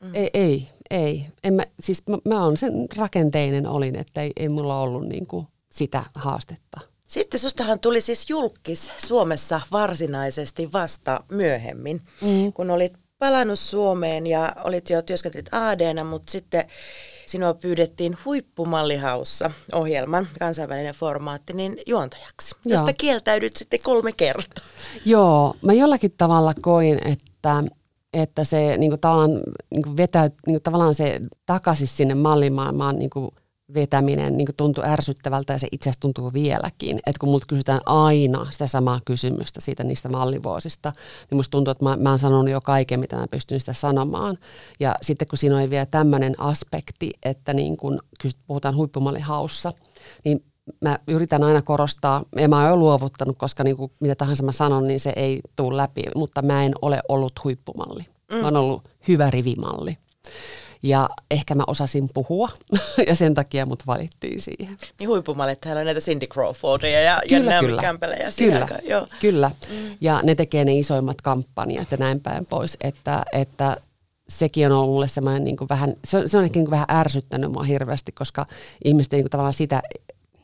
Mm. Ei, ei, ei. En mä, siis mä, mä oon sen rakenteinen olin, että ei, ei mulla ollut niin kuin sitä haastetta. Sitten sustahan tuli siis julkis Suomessa varsinaisesti vasta myöhemmin, mm. kun olit palannut Suomeen ja olit jo työskentelit AD, mutta sitten sinua pyydettiin huippumallihaussa ohjelman, kansainvälinen formaatti, niin juontajaksi, Joo. josta kieltäydyt sitten kolme kertaa. Joo, mä jollakin tavalla koin, että että se niin kuin, tavallaan niin kuin vetää, niin kuin, tavallaan se takaisin sinne mallimaailmaan niin kuin, vetäminen niin tuntui ärsyttävältä ja se itse asiassa tuntuu vieläkin. Että kun multa kysytään aina sitä samaa kysymystä siitä niistä mallivuosista, niin musta tuntuu, että mä, mä oon sanonut jo kaiken, mitä mä pystyn sitä sanomaan. Ja sitten kun siinä on vielä tämmöinen aspekti, että niin kun puhutaan huippumallihaussa, niin mä yritän aina korostaa, ja mä oon jo luovuttanut, koska niin kuin mitä tahansa mä sanon, niin se ei tule läpi, mutta mä en ole ollut huippumalli. Mm. Mä oon ollut hyvä rivimalli. Ja ehkä mä osasin puhua [LAUGHS] ja sen takia mut valittiin siihen. Niin huippumallit, täällä on näitä Cindy Crawfordia ja kyllä, kyllä. Kämpelejä kyllä, aikaan. Joo. kyllä. Mm. Ja ne tekee ne isoimmat kampanjat ja näin päin pois, että, että sekin on ollut mulle semmoinen niin vähän, se on, se on ehkä niin vähän ärsyttänyt mua hirveästi, koska ihmiset niin tavallaan sitä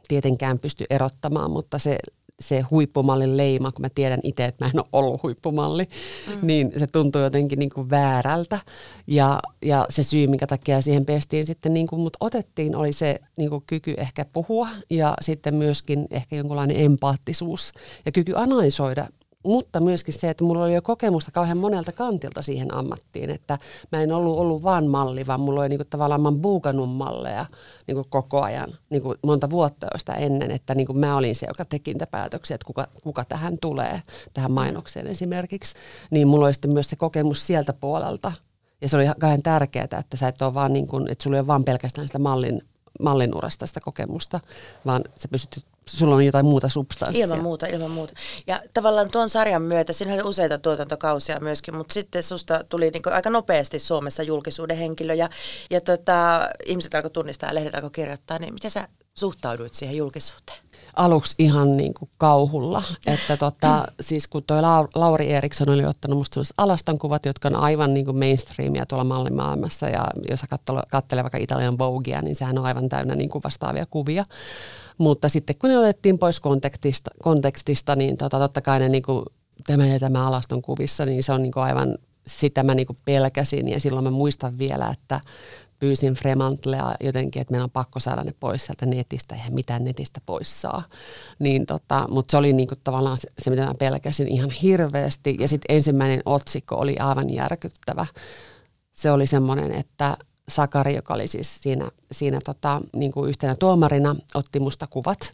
tietenkään pysty erottamaan, mutta se se huippumallin leima, kun mä tiedän itse, että mä en ole ollut huippumalli, mm. niin se tuntuu jotenkin niin kuin väärältä. Ja, ja se syy, minkä takia siihen pestiin sitten, niin kuin mut otettiin, oli se niin kuin kyky ehkä puhua ja sitten myöskin ehkä jonkunlainen empaattisuus ja kyky analysoida mutta myöskin se, että mulla oli jo kokemusta kauhean monelta kantilta siihen ammattiin, että mä en ollut ollut vaan malli, vaan mulla oli niinku tavallaan, mä buukannut malleja niinku koko ajan, niinku monta vuotta joista ennen, että niinku mä olin se, joka teki niitä päätöksiä, että kuka, kuka tähän tulee, tähän mainokseen esimerkiksi, niin mulla oli sitten myös se kokemus sieltä puolelta, ja se oli kauhean tärkeää, että sä et ole vaan niin kuin, että sulla ei ole vaan pelkästään sitä mallin mallinurasta sitä kokemusta, vaan sä pystyt, sulla on jotain muuta substanssia. Ilman muuta, ilman muuta. Ja tavallaan tuon sarjan myötä, siinä oli useita tuotantokausia myöskin, mutta sitten susta tuli niin aika nopeasti Suomessa julkisuuden henkilö ja, ja tota, ihmiset alkoi tunnistaa ja lehdet alkoi kirjoittaa, niin miten sä suhtauduit siihen julkisuuteen? aluksi ihan niin kuin kauhulla. Että tota, siis kun toi Lauri Eriksson oli ottanut musta sellaiset alastonkuvat, jotka on aivan niin kuin mainstreamia tuolla mallimaailmassa ja jos katselee vaikka Italian Voguea, niin sehän on aivan täynnä niin kuin vastaavia kuvia. Mutta sitten kun ne otettiin pois kontekstista, kontekstista niin tota, totta kai ne niin kuin, tämä ja tämä alaston kuvissa, niin se on niin kuin aivan sitä mä niinku pelkäsin ja silloin mä muistan vielä, että pyysin Fremantlea jotenkin, että meidän on pakko saada ne pois sieltä netistä, eihän mitään netistä pois saa. Niin tota, mutta se oli niinku tavallaan se, se, mitä mä pelkäsin ihan hirveästi. Ja sitten ensimmäinen otsikko oli aivan järkyttävä. Se oli semmoinen, että Sakari, joka oli siis siinä, siinä tota, niin kuin yhtenä tuomarina, otti musta kuvat.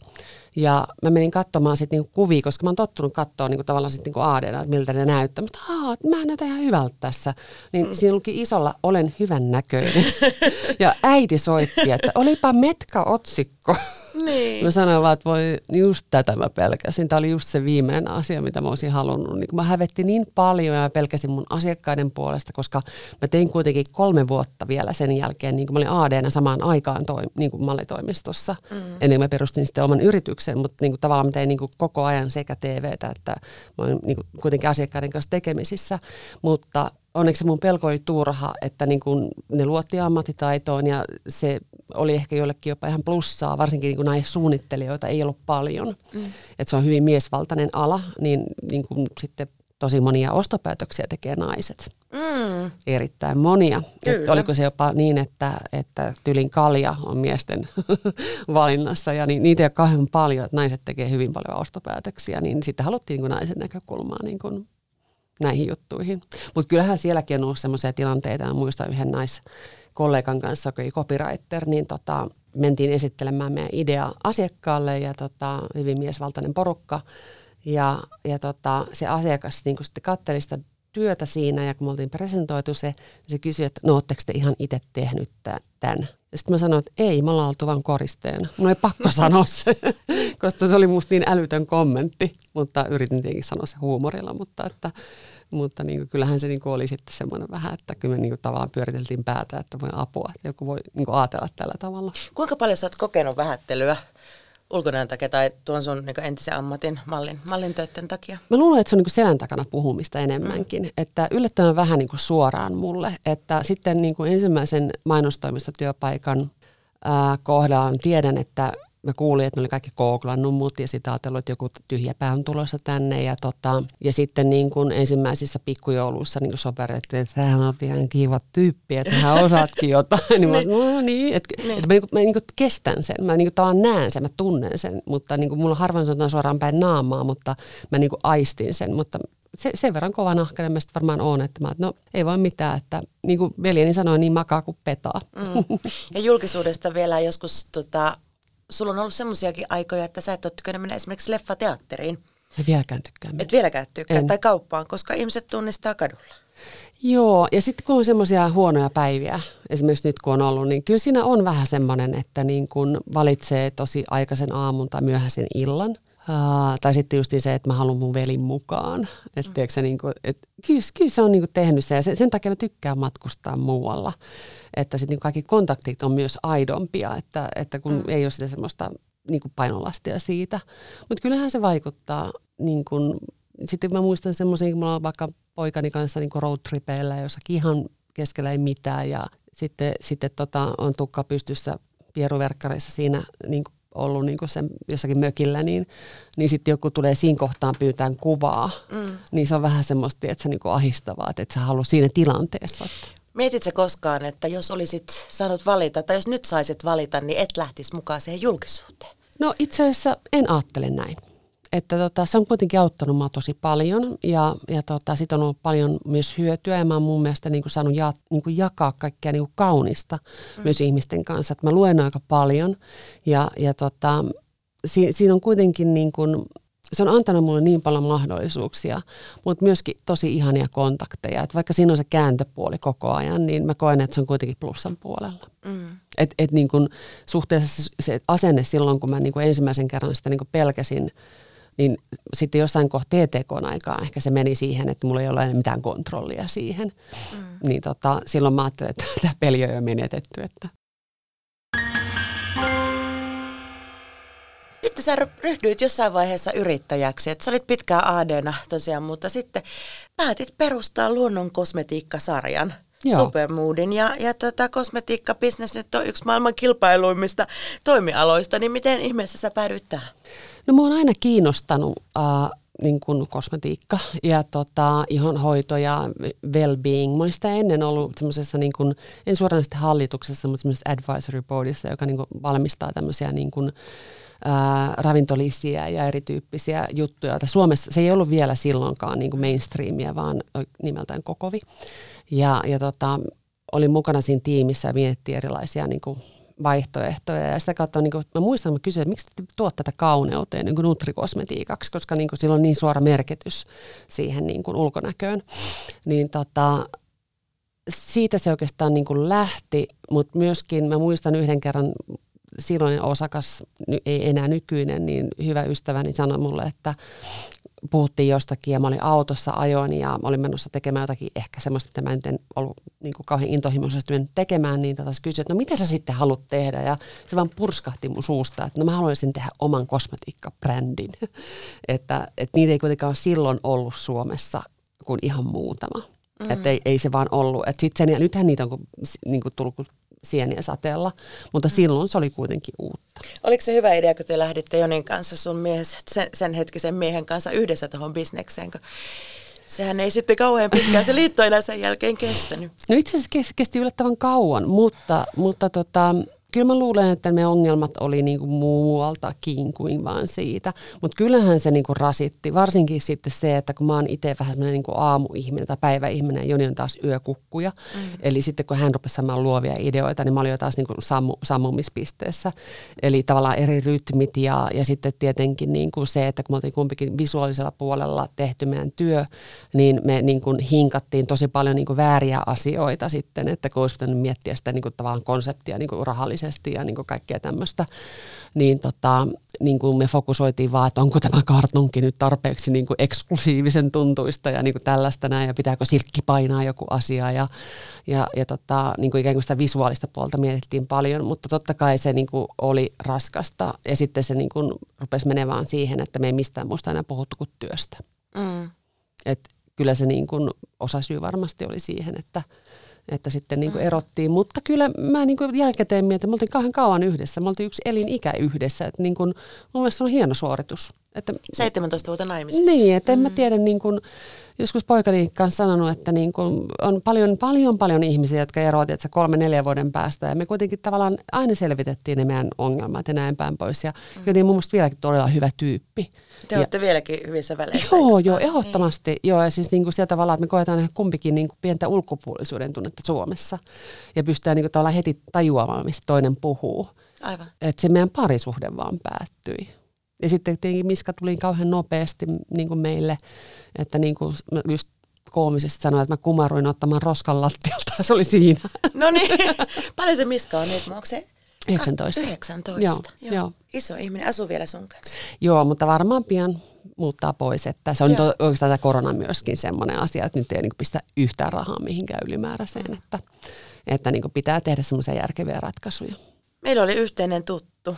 Ja mä menin katsomaan sitten niinku kuvia, koska mä oon tottunut katsoa niinku tavallaan sitten niinku aadena, että miltä ne näyttää. Mutta aah, mä näytän ihan hyvältä tässä. Niin mm. siinä luki isolla, olen hyvän näköinen. [LAUGHS] ja äiti soitti, että olipa metka-otsikko. Niin. Mä sanoin vaan, että voi, just tätä mä pelkäsin. Tämä oli just se viimeinen asia, mitä mä olisin halunnut. Niin mä hävettiin niin paljon ja mä pelkäsin mun asiakkaiden puolesta, koska mä tein kuitenkin kolme vuotta vielä sen jälkeen, niin kuin mä olin AD samaan aikaan toi, niin kuin mallitoimistossa, mm. ennen kuin mä perustin sitten oman yrityksen, mutta niin kuin tavallaan mä tein niin kuin koko ajan sekä TVtä, että mä olin niin kuin kuitenkin asiakkaiden kanssa tekemisissä, mutta onneksi mun pelko oli turha, että niin kuin ne luotti ammattitaitoon ja se oli ehkä jollekin jopa ihan plussaa, varsinkin niin kuin suunnittelijoita ei ollut paljon. Mm. Että se on hyvin miesvaltainen ala, niin, niin kuin sitten tosi monia ostopäätöksiä tekee naiset. Mm. Erittäin monia. Että oliko se jopa niin, että, että tylin kalja on miesten [LAUGHS] valinnassa ja niin, niitä ei ole kauhean paljon, että naiset tekee hyvin paljon ostopäätöksiä, niin sitten haluttiin niin naisen näkökulmaa niin kuin näihin juttuihin. Mutta kyllähän sielläkin on ollut sellaisia tilanteita, muistan yhden naiskollegan kanssa, joka oli copywriter, niin tota, mentiin esittelemään meidän idea asiakkaalle ja tota, hyvin miesvaltainen porukka. Ja, ja tota, se asiakas niin sitten katteli sitä työtä siinä ja kun me oltiin presentoitu se, niin se kysyi, että no ootteko te ihan itse tehnyt tämän? Ja sitten mä sanoin, että ei, me ollaan oltu vain koristeena. Mun ei pakko [LAUGHS] sanoa se, koska se oli musta niin älytön kommentti, mutta yritin tietenkin sanoa se huumorilla, mutta, että, mutta niin kuin, kyllähän se niin kuin oli sitten semmoinen vähän, että kyllä me niin kuin tavallaan pyöriteltiin päätä, että voi apua, että joku voi niin kuin ajatella tällä tavalla. Kuinka paljon sä oot kokenut vähättelyä ulkonäön takia tai tuon sun niin entisen ammatin mallin, mallin töiden takia? Mä luulen, että se on niin selän takana puhumista enemmänkin. Mm. Että yllättävän vähän niin suoraan mulle. Että sitten niin ensimmäisen mainostoimistotyöpaikan ää, kohdalla tiedän, että mä kuulin, että ne oli kaikki googlannut mut ja sitten ajatellut, että joku tyhjä pää on tulossa tänne. Ja, tota, ja sitten niin kuin ensimmäisissä pikkujouluissa niin soperettiin, että sähän on ihan kiva tyyppi, että hän osaatkin jotain. [LAUGHS] niin mä, no niin, että, niin. että mä, niin kuin, mä niin kuin kestän sen, mä niin kuin tavallaan näen sen, mä tunnen sen, mutta niin kuin mulla harvoin sanotaan suoraan päin naamaa, mutta mä niin kuin aistin sen. Mutta se, sen verran kova nahkainen mä varmaan on, että mä, no ei voi mitään, että niin kuin veljeni sanoi, niin makaa kuin petaa. Mm. Ja julkisuudesta vielä joskus, tota, sulla on ollut semmoisiakin aikoja, että sä et ole tykännyt mennä esimerkiksi leffateatteriin. En vieläkään tykkää. Et vieläkään tykkää, en. tai kauppaan, koska ihmiset tunnistaa kadulla. Joo, ja sitten kun on semmoisia huonoja päiviä, esimerkiksi nyt kun on ollut, niin kyllä siinä on vähän semmoinen, että niin kun valitsee tosi aikaisen aamun tai myöhäisen illan. Uh, tai sitten just se, että mä haluan mun velin mukaan. Et, mm. tiedätkö, niin kuin, et, kyllä, kyllä se on niin tehnyt se ja sen, sen takia mä tykkään matkustaa muualla. Että sitten niin kaikki kontaktit on myös aidompia, että, että kun mm. ei ole sitä semmoista niin kuin painolastia siitä. Mutta kyllähän se vaikuttaa niin kuin, sitten mä muistan semmoisia, kun mulla on vaikka poikani kanssa niin roadtripeillä, jossakin ihan keskellä ei mitään ja sitten, sitten tota, on tukka pystyssä pieruverkkareissa siinä niin kuin ollut niin kuin sen jossakin mökillä, niin, niin sitten joku tulee siinä kohtaan pyytään kuvaa, mm. niin se on vähän semmoista, että se niin kuin ahistavaa, että et sä halua siinä tilanteessa. Mietitkö koskaan, että jos olisit saanut valita, tai jos nyt saisit valita, niin et lähtisi mukaan siihen julkisuuteen? No itse asiassa en ajattele näin että tota, se on kuitenkin auttanut mua tosi paljon ja, ja tota, siitä on ollut paljon myös hyötyä ja mä oon mun mielestä niin kuin saanut ja, niin kuin jakaa kaikkea niin kuin kaunista mm. myös ihmisten kanssa. Että mä luen aika paljon ja, ja tota, si, siinä on kuitenkin niin kuin, se on antanut mulle niin paljon mahdollisuuksia, mutta myöskin tosi ihania kontakteja. Et vaikka siinä on se kääntöpuoli koko ajan, niin mä koen, että se on kuitenkin plussan puolella. Mm. Et, et niin kun suhteessa se, se asenne silloin, kun mä niin kun ensimmäisen kerran sitä niin pelkäsin niin sitten jossain kohtaa TTK-aikaa ehkä se meni siihen, että mulla ei ole mitään kontrollia siihen. Mm. Niin tota, silloin mä ajattelin, että [LAUGHS] tämä peli on jo menetetty. Että. Sitten sä ryhdyit jossain vaiheessa yrittäjäksi, että sä olit pitkään AD-na tosiaan, mutta sitten päätit perustaa luonnon kosmetiikkasarjan. Supermoodin. Ja, ja tota, kosmetiikkabisnes nyt on yksi maailman kilpailuimmista toimialoista, niin miten ihmeessä sä päädyit tähän? No mua on aina kiinnostanut äh, niin kuin kosmetiikka ja tota, ihonhoito ja well-being. Mä olin sitä ennen ollut semmoisessa, niin kuin, en suoranaisesti hallituksessa, mutta semmoisessa advisory boardissa, joka niin kuin valmistaa tämmöisiä niin kuin, ravintolisiä ja erityyppisiä juttuja. Joita Suomessa se ei ollut vielä silloinkaan niin kuin mainstreamia, vaan nimeltään Kokovi. Ja, ja tota, olin mukana siinä tiimissä ja miettii erilaisia niin kuin vaihtoehtoja. Ja sitä kautta niin kuin, mä muistan, mä kysyin, että miksi te tuot tätä kauneuteen niin kuin nutrikosmetiikaksi, koska niin kuin, sillä on niin suora merkitys siihen niin kuin ulkonäköön. Niin tota, siitä se oikeastaan niin kuin lähti, mutta myöskin mä muistan yhden kerran silloin osakas, ei enää nykyinen, niin hyvä ystäväni sanoi mulle, että puhuttiin jostakin ja mä olin autossa ajoin ja olin menossa tekemään jotakin ehkä semmoista, mitä mä en ollut niin kuin kauhean intohimoisesti mennyt tekemään, niin tota kysyin, että no mitä sä sitten haluat tehdä ja se vaan purskahti mun suusta, että no mä haluaisin tehdä oman kosmetiikkabrändin, [LAUGHS] että, että niitä ei kuitenkaan silloin ollut Suomessa kuin ihan muutama. Mm. Että ei, ei se vaan ollut. Että sit sen, ja nythän niitä on niin kuin tullut sieniä sateella, mutta mm. silloin se oli kuitenkin uutta. Oliko se hyvä idea, kun te lähditte Jonin kanssa, sun mies, sen, sen hetkisen miehen kanssa yhdessä tuohon bisnekseen, kun sehän ei sitten kauhean pitkään se liitto enää sen jälkeen kestänyt. No itse asiassa kesti yllättävän kauan, mutta, mutta tota, kyllä mä luulen, että me ongelmat oli niin kuin muualtakin kuin vaan siitä. Mutta kyllähän se niin kuin rasitti, varsinkin sitten se, että kun mä oon itse vähän niin kuin aamuihminen tai päiväihminen ja Joni on taas yökukkuja. Mm. Eli sitten kun hän rupesi saamaan luovia ideoita, niin mä olin jo taas niin kuin sammu, sammumispisteessä. Eli tavallaan eri rytmit ja, ja sitten tietenkin niin kuin se, että kun me oltiin kumpikin visuaalisella puolella tehty meidän työ, niin me niin kuin hinkattiin tosi paljon niin kuin vääriä asioita sitten, että kun olisi pitänyt miettiä sitä niin kuin tavallaan konseptia niin kuin rahallisesti visuaalisesti ja niin kuin kaikkea tämmöistä, niin, tota, niin kuin me fokusoitiin vaan, että onko tämä kartonki nyt tarpeeksi niin kuin eksklusiivisen tuntuista ja niin kuin tällaista näin, ja pitääkö silkki painaa joku asia, ja, ja, ja tota, niin kuin ikään kuin sitä visuaalista puolta mietittiin paljon, mutta totta kai se niin kuin oli raskasta, ja sitten se niin kuin rupesi menemään siihen, että me ei mistään muusta enää puhuttu kuin työstä. Mm. Et kyllä se niin kuin osasyy varmasti oli siihen, että että sitten niin kuin mm. erottiin. Mutta kyllä mä niin kuin jälkikäteen mietin, että me oltiin kauhean kauan yhdessä. Me oltiin yksi elinikä yhdessä. Että niin kuin, mun mielestä se on hieno suoritus. Että, 17 vuotta naimisissa. Niin, että en mä tiedä, niin kuin, joskus poikani kanssa sanonut, että niin kuin on paljon, paljon, paljon ihmisiä, jotka eroavat että kolme, neljä vuoden päästä. Ja me kuitenkin tavallaan aina selvitettiin ne meidän ongelmat ja näin päin pois. Ja mm. joten mun mielestä vieläkin todella hyvä tyyppi. Te olette ja, vieläkin hyvissä väleissä. Joo, joo, ehdottomasti. Niin. Joo, ja siis niin kuin sillä tavalla, että me koetaan kumpikin niin kuin pientä ulkopuolisuuden tunnetta Suomessa. Ja pystytään niin kuin tavallaan heti tajuamaan, mistä toinen puhuu. Aivan. Että se meidän parisuhde vaan päättyi. Ja sitten tietenkin Miska tuli kauhean nopeasti niin kuin meille, että niin kuin just koomisesti sanoin, että mä kumaruin ottamaan roskan lattialta [LAUGHS] se oli siinä. No niin, [LAUGHS] paljon se Miska on nyt, onko se 19. 19. Joo, joo. joo. Iso ihminen, asuu vielä sun kanssa. Joo, mutta varmaan pian muuttaa pois. Että se on to, oikeastaan tämä korona myöskin semmoinen asia, että nyt ei niin pistä yhtään rahaa mihinkään ylimääräiseen, että, että niin pitää tehdä semmoisia järkeviä ratkaisuja. Meillä oli yhteinen tuttu,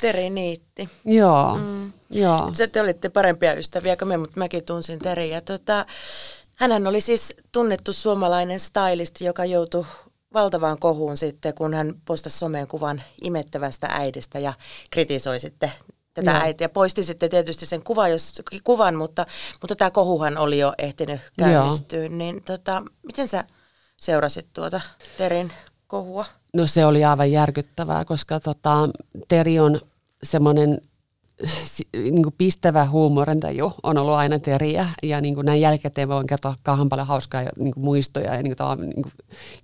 Teri Niitti. Joo, mm. joo. Se te olitte parempia ystäviä kuin me, mutta mäkin tunsin Teri. Ja tota, hänhän oli siis tunnettu suomalainen stylisti, joka joutui valtavaan kohuun sitten, kun hän postasi someen kuvan imettävästä äidistä ja kritisoi sitten tätä Joo. äitiä. Poisti sitten tietysti sen kuvan, jos, kuvan mutta, mutta tämä kohuhan oli jo ehtinyt käynnistyä. Niin tota, miten sä seurasit tuota Terin kohua? No se oli aivan järkyttävää, koska tota, Teri on semmoinen niin kuin pistävä huumorintaju on ollut aina teriä. Ja niin kuin näin jälkikäteen voin kertoa kauhan paljon hauskaa niin kuin muistoja. Ja niin kuin, niin kuin,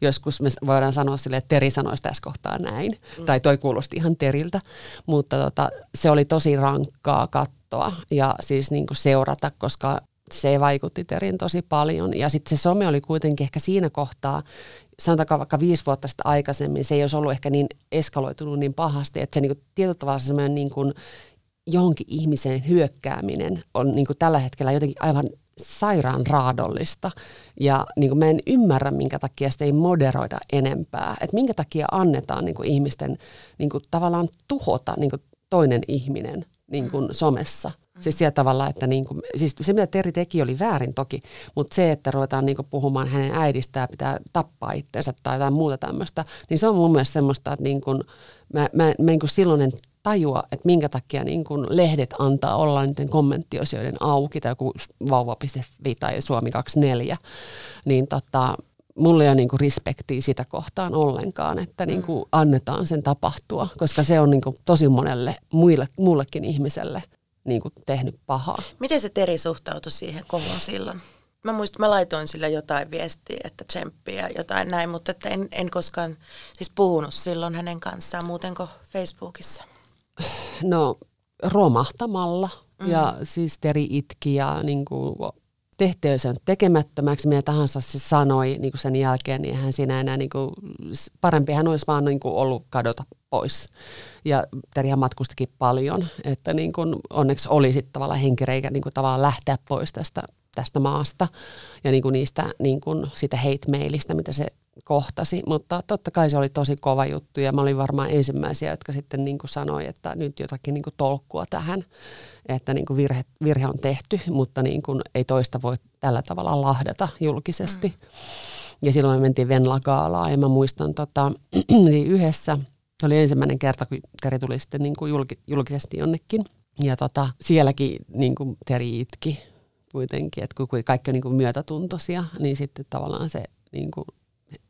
joskus me voidaan sanoa sille, että Teri sanoisi tässä kohtaa näin. Mm. tai toi kuulosti ihan Teriltä, mutta tota, se oli tosi rankkaa kattoa ja siis niin kuin seurata, koska se vaikutti Terin tosi paljon. Ja sitten se some oli kuitenkin ehkä siinä kohtaa sanotaanko vaikka viisi vuotta sitten aikaisemmin, se ei olisi ollut ehkä niin eskaloitunut niin pahasti, että se niin kuin, tietyllä tavalla semmoinen niin kuin, johonkin ihmiseen hyökkääminen on niin kuin tällä hetkellä jotenkin aivan sairaan raadollista. Ja niin kuin mä en ymmärrä, minkä takia sitä ei moderoida enempää. Että minkä takia annetaan niin kuin ihmisten niin kuin tavallaan tuhota niin kuin toinen ihminen niin kuin somessa. Siis sillä tavalla, että niin kuin, siis se mitä Teri teki oli väärin toki, mutta se, että ruvetaan niin kuin puhumaan hänen äidistään, pitää tappaa itsensä tai jotain muuta tämmöistä, niin se on mun mielestä semmoista, että niin kuin, mä, mä, mä niin kuin silloin en tajua, että minkä takia niin kun lehdet antaa olla niiden kommenttiosioiden auki, tai joku vauva.fi tai Suomi 24, niin tota, mulla ei ole niinku respektiä sitä kohtaan ollenkaan, että niinku annetaan sen tapahtua, koska se on niinku tosi monelle muille, muullekin ihmiselle niinku tehnyt pahaa. Miten se Teri suhtautui siihen kohuun silloin? Mä muistan, mä laitoin sille jotain viestiä, että tsemppiä ja jotain näin, mutta että en, en koskaan siis puhunut silloin hänen kanssaan muuten kuin Facebookissa. No romahtamalla mm. ja siis Teri itki ja niin kuin, tehtiin sen tekemättömäksi, mitä tahansa se sanoi niin kuin sen jälkeen, niin hän siinä enää, niin kuin, parempi hän olisi vaan niin kuin ollut kadota pois. Ja Terihän matkustikin paljon, että niin kuin, onneksi oli sitten tavallaan henkireikä niin kuin, tavallaan lähteä pois tästä, tästä maasta ja niin kuin niistä niin kuin, sitä hate-mailista, mitä se kohtasi, mutta totta kai se oli tosi kova juttu ja mä olin varmaan ensimmäisiä, jotka sitten niin kuin sanoi, että nyt jotakin niin kuin tolkkua tähän, että niin kuin virhe, virhe on tehty, mutta niin kuin ei toista voi tällä tavalla lahdata julkisesti. Mm. Ja silloin me mentiin Venla-gaalaa ja mä muistan tota, [CLEARS THROAT] niin yhdessä, se oli ensimmäinen kerta, kun Teri tuli sitten niin kuin julki, julkisesti jonnekin. Ja tota, sielläkin niin kuin Teri itki kuitenkin, että kun kaikki on niin kuin myötätuntoisia, niin sitten tavallaan se niin kuin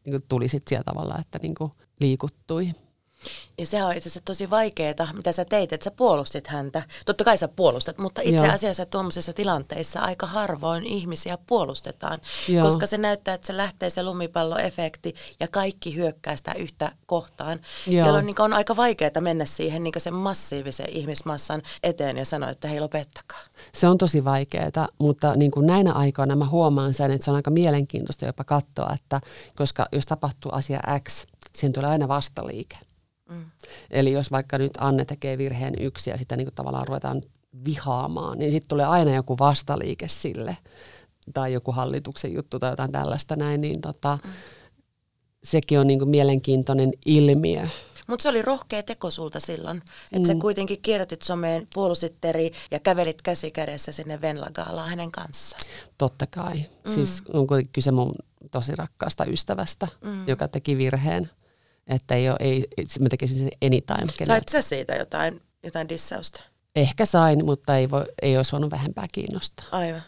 niin kuin tuli sitten siellä tavalla, että niin kuin liikuttui. Ja se on itse asiassa tosi vaikeaa, mitä sä teit, että sä puolustit häntä. Totta kai sä puolustat, mutta itse Joo. asiassa tuommoisissa tilanteissa aika harvoin ihmisiä puolustetaan, Joo. koska se näyttää, että se lähtee se lumipalloefekti ja kaikki hyökkää sitä yhtä kohtaan, Joo. jolloin niin on aika vaikeaa mennä siihen niin sen massiivisen ihmismassan eteen ja sanoa, että hei lopettakaa. Se on tosi vaikeaa, mutta niin kuin näinä aikoina mä huomaan sen, että se on aika mielenkiintoista jopa katsoa, että koska jos tapahtuu asia X, siihen tulee aina vastaliike. Mm. Eli jos vaikka nyt Anne tekee virheen yksi ja sitä niin kuin tavallaan ruvetaan vihaamaan, niin sitten tulee aina joku vastaliike sille tai joku hallituksen juttu tai jotain tällaista näin, niin tota, mm. sekin on niin kuin mielenkiintoinen ilmiö. Mutta se oli rohkea teko sulta silloin, että mm. sä kuitenkin kirjoitit someen puolusitteri ja kävelit käsi kädessä sinne Venlagaalaan hänen kanssaan. Totta kai. Mm. Siis on kyse mun tosi rakkaasta ystävästä, mm. joka teki virheen. Että ei ole, ei, mä tekisin sen anytime. Sait sä siitä jotain, jotain dissausta? Ehkä sain, mutta ei, voi, ei olisi voinut vähempää kiinnostaa. Aivan.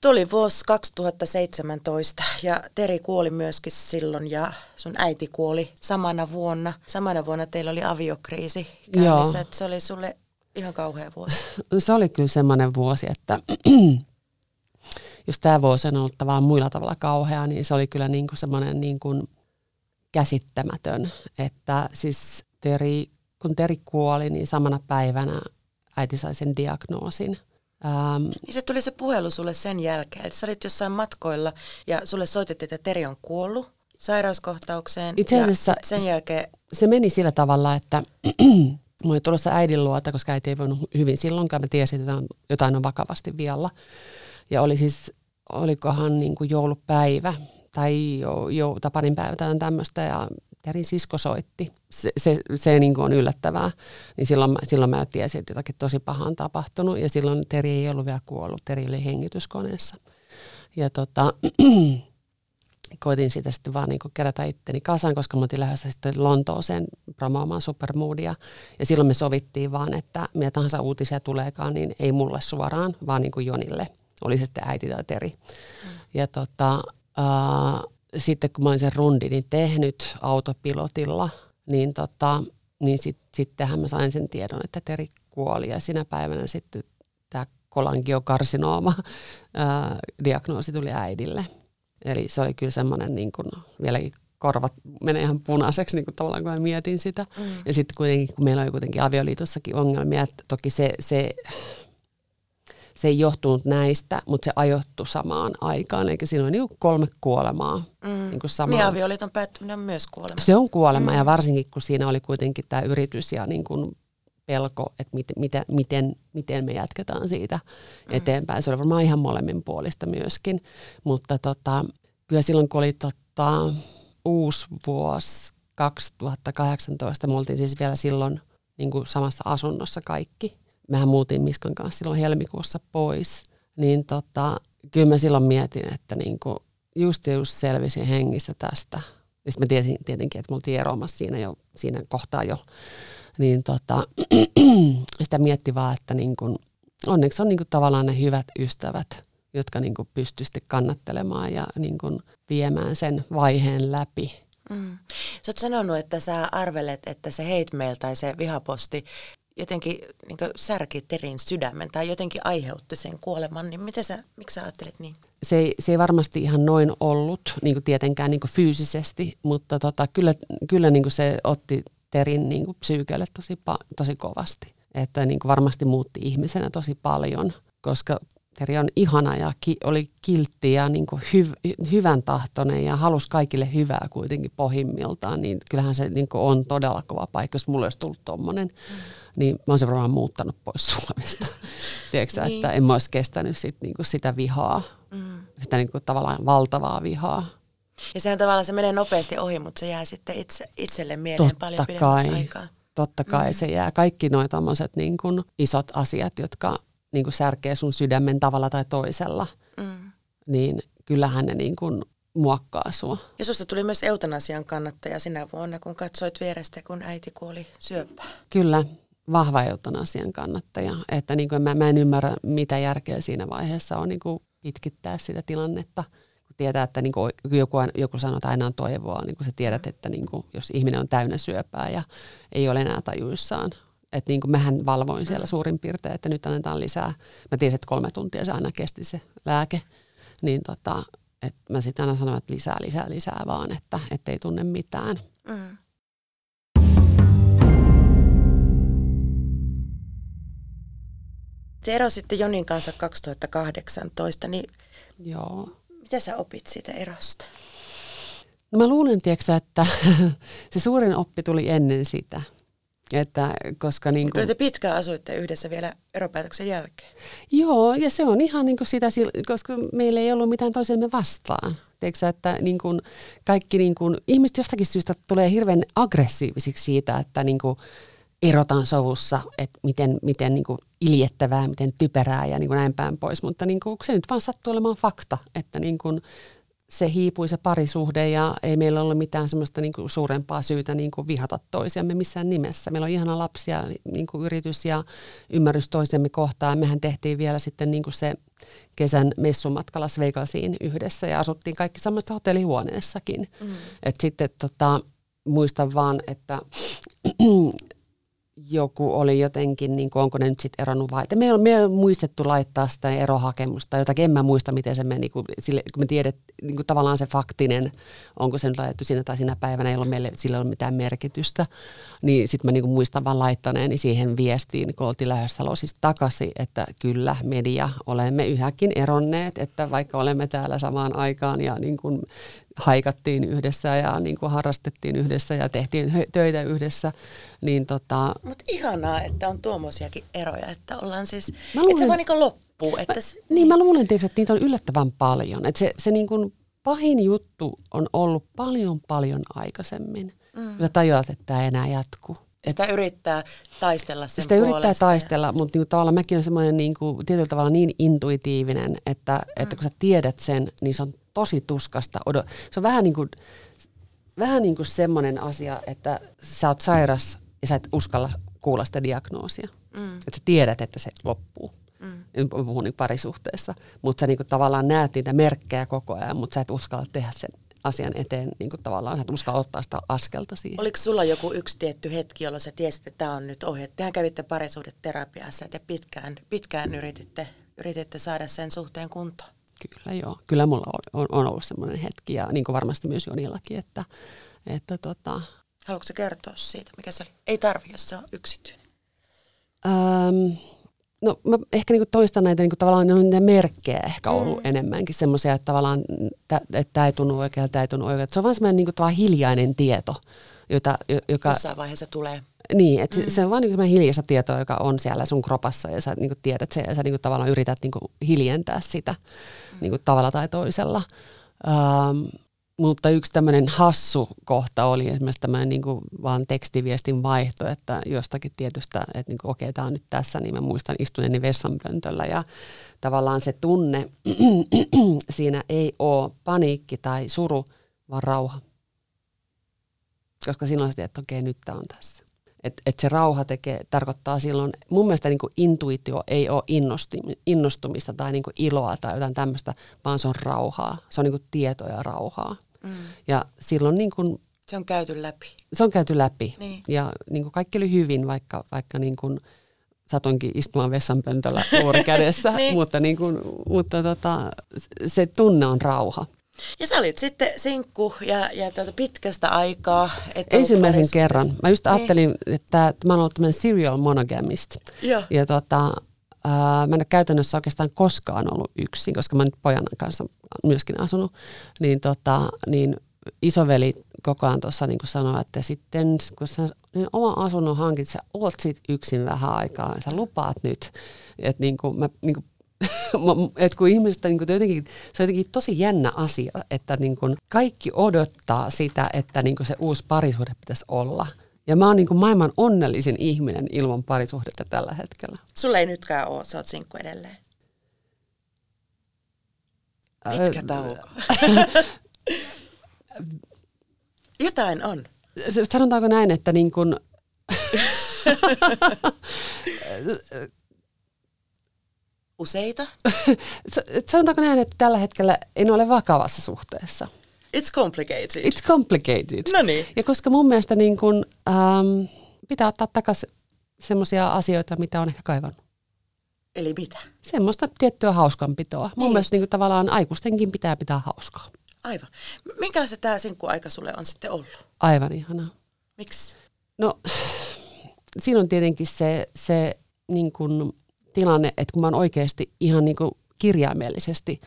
Tuli vuosi 2017 ja Teri kuoli myöskin silloin ja sun äiti kuoli samana vuonna. Samana vuonna teillä oli aviokriisi käynnissä, että se oli sulle ihan kauhea vuosi. [LAUGHS] Se oli kyllä semmoinen vuosi, että [CLEARS THROAT] jos tämä vuosi on ollut tavallaan muilla tavalla kauhea, niin se oli kyllä niin kuin semmoinen niin kuin käsittämätön. Että siis Teri, kun Teri kuoli, niin samana päivänä äiti sai sen diagnoosin. Ähm, niin se tuli se puhelu sulle sen jälkeen. Eli sä olit jossain matkoilla ja sulle soitettiin, että Teri on kuollut sairauskohtaukseen. Itse asiassa sen jälkeen... se meni sillä tavalla, että [CLEARS THROAT] Mä olin tulossa äidin luota, koska äiti ei voinut hyvin silloinkaan. Mä tiesin, että jotain on vakavasti vialla. Ja oli siis, olikohan niin kuin joulupäivä tai jo, jo, tapanin päivä tai tämmöistä. Ja Terin sisko soitti. Se, se, se niin kuin on yllättävää. Niin silloin, mä, silloin mä tiesin, että jotakin tosi pahaa on tapahtunut. Ja silloin Teri ei ollut vielä kuollut. Teri oli hengityskoneessa. Ja tota, [CLEARS THROAT] koitin sitä sitten vaan niin kerätä itteni kasaan, koska me oltiin lähdössä sitten Lontooseen promoomaan Supermoodia. Ja silloin me sovittiin vaan, että mitä tahansa uutisia tuleekaan, niin ei mulle suoraan, vaan niin Jonille. Oli se sitten äiti tai Teri. Mm. Ja tota, sitten kun mä olin sen rundinin tehnyt autopilotilla, niin, tota, niin sit, sittenhän mä sain sen tiedon, että Teri kuoli. Ja sinä päivänä sitten tämä kolangiokarsinooma ää, diagnoosi tuli äidille. Eli se oli kyllä semmoinen niin kuin, vieläkin korvat menee ihan punaiseksi niin kuin tavallaan, kun mä mietin sitä. Mm. Ja sitten kuitenkin, kun meillä oli kuitenkin avioliitossakin ongelmia, että toki se, se, se ei johtunut näistä, mutta se ajoittui samaan aikaan. Eli siinä oli niin kolme kuolemaa. Mm. Niin, kuin samaan. niin avioliiton päättyminen on myös kuolema. Se on kuolema mm. ja varsinkin kun siinä oli kuitenkin tämä yritys ja niin kuin pelko, että mit, miten, miten, miten me jatketaan siitä mm. eteenpäin. Se oli varmaan ihan molemmin puolista myöskin, mutta tota, kyllä silloin kun oli tota, uusi vuosi 2018, me oltiin siis vielä silloin niin kuin samassa asunnossa kaikki. Mehän muutin Miskan kanssa silloin helmikuussa pois, niin tota, kyllä mä silloin mietin, että niin kuin just ja just selvisin hengissä tästä. Ja sitten mä tiesin tietenkin, että me oltiin eroamassa siinä, jo, siinä kohtaa jo niin tota, [CLEARS THROAT] sitä mietti vaan, että niin kun, onneksi on niin kun tavallaan ne hyvät ystävät, jotka niin pystyisi kannattelemaan ja niin kun viemään sen vaiheen läpi. Mm. Sä oot sanonut, että sä arvelet, että se hate mail tai se vihaposti jotenkin niin särki Terin sydämen tai jotenkin aiheutti sen kuoleman, niin miten sä, miksi sä ajattelet niin? Se ei, se ei varmasti ihan noin ollut, niin kuin tietenkään niin kuin fyysisesti, mutta tota, kyllä, kyllä niin kuin se otti Terin niin kuin psyykelle tosi, tosi kovasti. Että niin kuin varmasti muutti ihmisenä tosi paljon, koska Teri on ihana ja ki, oli kiltti ja niin kuin hyv, hyvän tahtoinen ja halusi kaikille hyvää kuitenkin pohjimmiltaan, niin kyllähän se niin kuin on todella kova paikka, jos mulle olisi tullut tommonen, mm. Niin mä olisin varmaan muuttanut pois Suomesta. [LAUGHS] Tiedätkö niin. että en mä olisi kestänyt sit, niin kuin sitä vihaa, mm. sitä niin kuin tavallaan valtavaa vihaa. Ja sehän tavallaan se menee nopeasti ohi, mutta se jää sitten itse, itselle mieleen Totta paljon pidemmäksi aikaa. Totta kai mm. se jää. Kaikki nuo tommoset niin kuin isot asiat, jotka niin kuin särkee sun sydämen tavalla tai toisella, mm. niin kyllähän ne niin kuin muokkaa sua. Ja susta tuli myös eutanasian kannattaja sinä vuonna, kun katsoit vierestä, kun äiti kuoli syöpään. Kyllä, vahva eutanasian kannattaja. Että niin kuin mä, mä en ymmärrä, mitä järkeä siinä vaiheessa on niin kuin pitkittää sitä tilannetta – tietää, että niin kuin joku, joku sanoo, että aina on toivoa, niin kuin sä tiedät, että niin kuin, jos ihminen on täynnä syöpää ja ei ole enää tajuissaan, että niin kuin mähän valvoin siellä suurin piirtein, että nyt annetaan lisää. Mä tiesin, että kolme tuntia se aina kesti se lääke, niin tota, että mä sitten aina sanoin, että lisää, lisää, lisää vaan, että ei tunne mitään. Mm. Te erositte Jonin kanssa 2018, niin Joo. Mitä sä opit siitä erosta? No mä luulen, tiiäksä, että [LAUGHS] se suurin oppi tuli ennen sitä. Että, koska niin kuin, te pitkään asuitte yhdessä vielä eropäätöksen jälkeen. Joo, ja se on ihan niin kuin sitä, koska meillä ei ollut mitään toisemme vastaan. Tiedätkö, että niin kuin kaikki niin kuin, ihmiset jostakin syystä tulee hirveän aggressiivisiksi siitä, että niin kuin, erotaan sovussa, että miten, miten niin kuin iljettävää, miten typerää ja niin kuin näin päin pois. Mutta niin kuin, se nyt vaan sattuu olemaan fakta, että niin kuin, se hiipui se parisuhde ja ei meillä ollut mitään semmoista niin kuin suurempaa syytä niin kuin vihata toisiamme missään nimessä. Meillä on ihana lapsia, niin kuin yritys ja ymmärrys toisemme kohtaan. Mehän tehtiin vielä sitten niin kuin se kesän messumatka Las Vegasiin yhdessä ja asuttiin kaikki samassa hotellihuoneessakin. Mm. Et sitten tota, muistan vaan, että joku oli jotenkin, niin kuin, onko ne nyt sitten eronnut vai, me ei, me ei muistettu laittaa sitä erohakemusta tai jotakin, en mä muista miten se meni, kun, sille, kun me tiedet, niin kuin tavallaan se faktinen, onko se nyt laitettu siinä tai siinä päivänä, ei ollut meille sillä ollut mitään merkitystä, niin sitten mä niin kuin muistan vaan laittaneeni siihen viestiin, kun oltiin lähdössä siis takaisin, että kyllä media, olemme yhäkin eronneet, että vaikka olemme täällä samaan aikaan ja niin kuin haikattiin yhdessä ja niin kuin harrastettiin yhdessä ja tehtiin töitä yhdessä. Niin tota... Mutta ihanaa, että on tuommoisiakin eroja, että ollaan siis, luulen, että se vaan niin loppuu. Että mä, se, niin, mä luulen, että niitä on yllättävän paljon. Että se, se niin kuin pahin juttu on ollut paljon paljon aikaisemmin. Mm. Ja tajuat, että tämä ei enää jatkuu. Sitä yrittää taistella sen Sitä puolesta. yrittää taistella, mutta niinku tavallaan mäkin olen semmoinen niinku, tietyllä tavalla niin intuitiivinen, että, mm. että kun sä tiedät sen, niin se on tosi tuskasta. Se on vähän niin kuin, vähän niin kuin semmoinen asia, että sä oot sairas ja sä et uskalla kuulla sitä diagnoosia. Mm. Että sä tiedät, että se loppuu. Mm. En puhu niin parisuhteessa. Mutta sä niin kuin tavallaan näet niitä merkkejä koko ajan, mutta sä et uskalla tehdä sen asian eteen niin kuin tavallaan, sä et uskalla ottaa sitä askelta siihen. Oliko sulla joku yksi tietty hetki, jolloin sä tiesit, että tämä on nyt ohje? Tehän kävitte parisuhdeterapiassa ja te pitkään, pitkään yrititte, yrititte saada sen suhteen kuntoon. Kyllä joo. Kyllä mulla on, on ollut semmoinen hetki ja niin kuin varmasti myös Jonillakin, että, että tota... Haluatko kertoa siitä, mikä se oli? Ei tarvi, jos se on yksityinen. Öm, no mä ehkä niinku toistan näitä niinku tavallaan ne on niitä merkkejä ehkä ollut mm. enemmänkin semmoisia, että tavallaan että tämä ei tunnu oikealta, tämä ei tunnu oikealta. Se on vaan semmoinen niinku hiljainen tieto, jota, joka... Jossain vaiheessa tulee. Niin, että mm. se on vaan niin hiljaista tietoa, joka on siellä sun kropassa ja sä niin tiedät sen ja sä niin tavallaan yrität niin hiljentää sitä mm. niin tavalla tai toisella. Ähm, mutta yksi tämmöinen hassu kohta oli esimerkiksi tämmöinen niin vaan tekstiviestin vaihto, että jostakin tietystä, että niin okei, okay, tämä on nyt tässä, niin mä muistan istuneeni vessanpöntöllä ja tavallaan se tunne [CLEARS THROAT] siinä ei ole paniikki tai suru, vaan rauha. Koska silloin sä tiedät, että okei, okay, nyt tämä on tässä. Että et se rauha tekee, tarkoittaa silloin, mun mielestä niin intuitio ei ole innostumista tai niin iloa tai jotain tämmöistä, vaan se on rauhaa. Se on niin tietoa ja rauhaa. Mm. Ja silloin niin kuin, se on käyty läpi. Se on käyty läpi. Niin. Ja niin kuin kaikki oli hyvin, vaikka, vaikka niin kuin, satoinkin istumaan vessanpöntöllä luuri [LAUGHS] kädessä, niin. mutta, niin kuin, mutta tota, se tunne on rauha. Ja sä olit sitten sinkku ja, ja tätä pitkästä aikaa. Ensimmäisen kerran. Mä just niin. ajattelin, niin. että mä oon ollut tämmöinen serial monogamist. Ja, ja tota, äh, mä en ole käytännössä oikeastaan koskaan ollut yksin, koska mä oon nyt pojan kanssa myöskin asunut. Niin, tota, niin isoveli koko ajan tuossa niin sanoi, että sitten kun sä niin oma asunnon hankit, sä oot sit yksin vähän aikaa, sä lupaat nyt. Että niin kuin mä niin kuin [LAUGHS] et kun ihmiset, niin kuin jotenkin, se on jotenkin tosi jännä asia, että niin kuin kaikki odottaa sitä, että niin kuin se uusi parisuhde pitäisi olla. Ja mä oon niin kuin maailman onnellisin ihminen ilman parisuhdetta tällä hetkellä. Sulle ei nytkään ole, sä oot sinkku edelleen. Pitkä tauko. [LAUGHS] Jotain on. Sanotaanko näin, että niin kuin [LAUGHS] Useita? [LAUGHS] Sanotaanko näin, että tällä hetkellä en ole vakavassa suhteessa. It's complicated. It's complicated. No niin. Ja koska mun mielestä niin kun, ähm, pitää ottaa takaisin semmoisia asioita, mitä on ehkä kaivannut. Eli mitä? Semmoista tiettyä hauskanpitoa. Mun niin mielestä niin kuin, tavallaan aikuistenkin pitää pitää hauskaa. Aivan. Minkälaista tämä sinkkuaika sulle on sitten ollut? Aivan ihanaa. Miksi? No, [SIGHS] siinä on tietenkin se, se niin kuin, tilanne, että kun mä oon oikeasti ihan niin kuin kirjaimellisesti,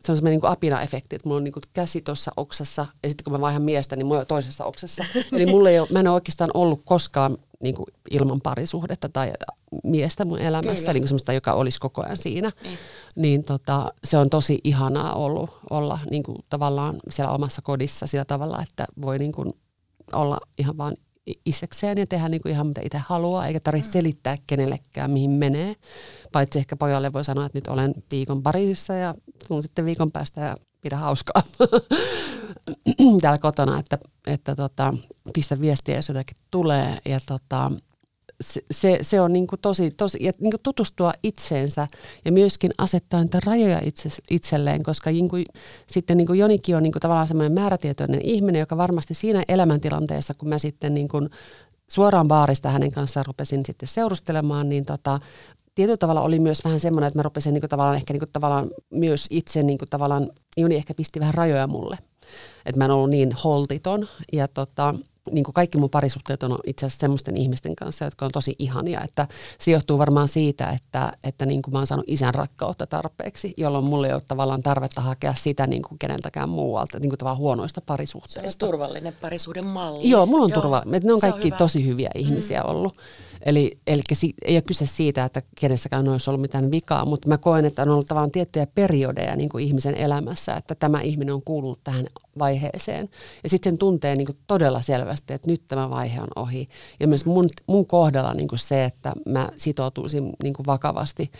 se on semmoinen niin apina-efekti, että mulla on niin kuin käsi tuossa oksassa ja sitten kun mä vaihan miestä, niin mulla on toisessa oksassa. [LAUGHS] Eli mulla ei ole, mä en ole oikeastaan ollut koskaan niin kuin ilman parisuhdetta tai miestä mun elämässä, niin kuin semmoista, joka olisi koko ajan siinä. Niin, niin tota, se on tosi ihanaa ollut olla niin kuin tavallaan siellä omassa kodissa sillä tavalla, että voi niin kuin olla ihan vaan isekseen ja tehdä niin kuin ihan mitä itse haluaa, eikä tarvitse selittää kenellekään, mihin menee. Paitsi ehkä pojalle voi sanoa, että nyt olen viikon parissa ja tuun sitten viikon päästä ja pidä hauskaa [CLEARS THROAT] täällä kotona, että, että tota, pistä viestiä, jos jotakin tulee. Ja tota, se, se, on niin kuin tosi, tosi ja niin kuin tutustua itseensä ja myöskin asettaa niitä rajoja itse, itselleen, koska niin kuin, sitten niin kuin Jonikin on niin kuin tavallaan semmoinen määrätietoinen ihminen, joka varmasti siinä elämäntilanteessa, kun mä sitten niin kuin suoraan baarista hänen kanssaan rupesin sitten seurustelemaan, niin tota, tietyllä tavalla oli myös vähän semmoinen, että mä rupesin niin kuin tavallaan ehkä niin kuin tavallaan myös itse niin kuin tavallaan, Joni ehkä pisti vähän rajoja mulle. Että mä en ollut niin holtiton ja tota, niin kuin kaikki mun parisuhteet on itse asiassa semmoisten ihmisten kanssa, jotka on tosi ihania. Että se johtuu varmaan siitä, että, että niin kuin mä oon saanut isän rakkautta tarpeeksi, jolloin mulle ei ole tavallaan tarvetta hakea sitä niin kuin keneltäkään muualta, niin kuin tavallaan huonoista parisuhteista. Se on turvallinen parisuuden malli. Joo, mulla on turvallinen. Ne on kaikki on tosi hyviä ihmisiä mm. ollut. Eli, eli ei ole kyse siitä, että kenessäkään olisi ollut mitään vikaa, mutta mä koen, että on ollut tavallaan tiettyjä periodeja niin kuin ihmisen elämässä, että tämä ihminen on kuulunut tähän vaiheeseen. Ja sitten sen tuntee niin kuin todella selvästi, että nyt tämä vaihe on ohi. Ja myös mun, mun kohdalla niin kuin se, että mä sitoutuisin niin kuin vakavasti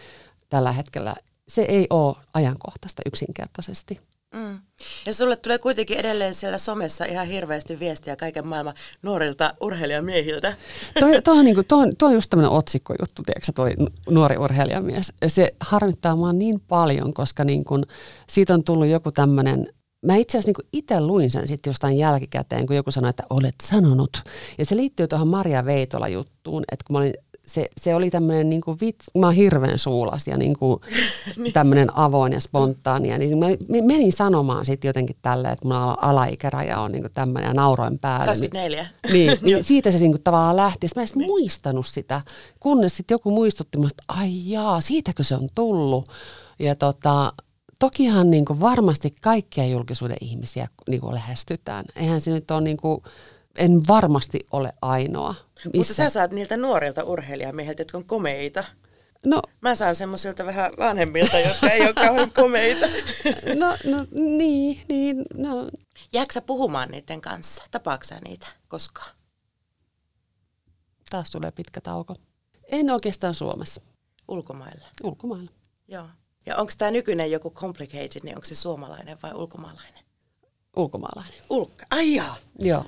tällä hetkellä, se ei ole ajankohtaista yksinkertaisesti. Mm. Ja sulle tulee kuitenkin edelleen siellä somessa ihan hirveästi viestiä kaiken maailman nuorilta urheilijamiehiltä. Toi, toi, on, niin kuin, toi, toi on just tämmöinen otsikkojuttu, tiedätkö, toi nuori urheilijamies. Se harmittaa mua niin paljon, koska niin kuin, siitä on tullut joku tämmöinen Mä itse asiassa niin itse luin sen sitten jostain jälkikäteen, kun joku sanoi, että olet sanonut. Ja se liittyy tuohon Maria Veitola-juttuun, että kun mä olin se, se oli tämmöinen, niin kuin vit, mä oon hirveän suulas ja [LAUGHS] niin kuin niin. tämmöinen avoin ja spontaania. Niin mä menin sanomaan sitten jotenkin tälleen, että mulla alaikäraja on niin kuin tämmöinen ja nauroin päälle. 24. Niin, niin [LAUGHS] siitä se niin kuin tavallaan lähti. Mä en niin. muistanut sitä, kunnes sitten joku muistutti musta, että ai jaa, siitäkö se on tullut. Ja tota, tokihan niin kuin varmasti kaikkia julkisuuden ihmisiä niin kuin lähestytään. Eihän se nyt ole niin kuin, en varmasti ole ainoa. Missä? Mutta sä saat niiltä nuorilta urheilijamiehiltä, jotka on komeita. No, Mä saan semmoisilta vähän vanhemmilta, jotka ei ole kauhean komeita. [LAUGHS] No, no niin, niin, no. Jääksä puhumaan niiden kanssa? Tapaaksä niitä koskaan? Taas tulee pitkä tauko. En oikeastaan Suomessa. Ulkomailla? Ulkomailla. Joo. Ja onko tämä nykyinen joku complicated, niin onko se suomalainen vai ulkomaalainen? Ulkomaalainen. Ulka. Ai jaa. Joo.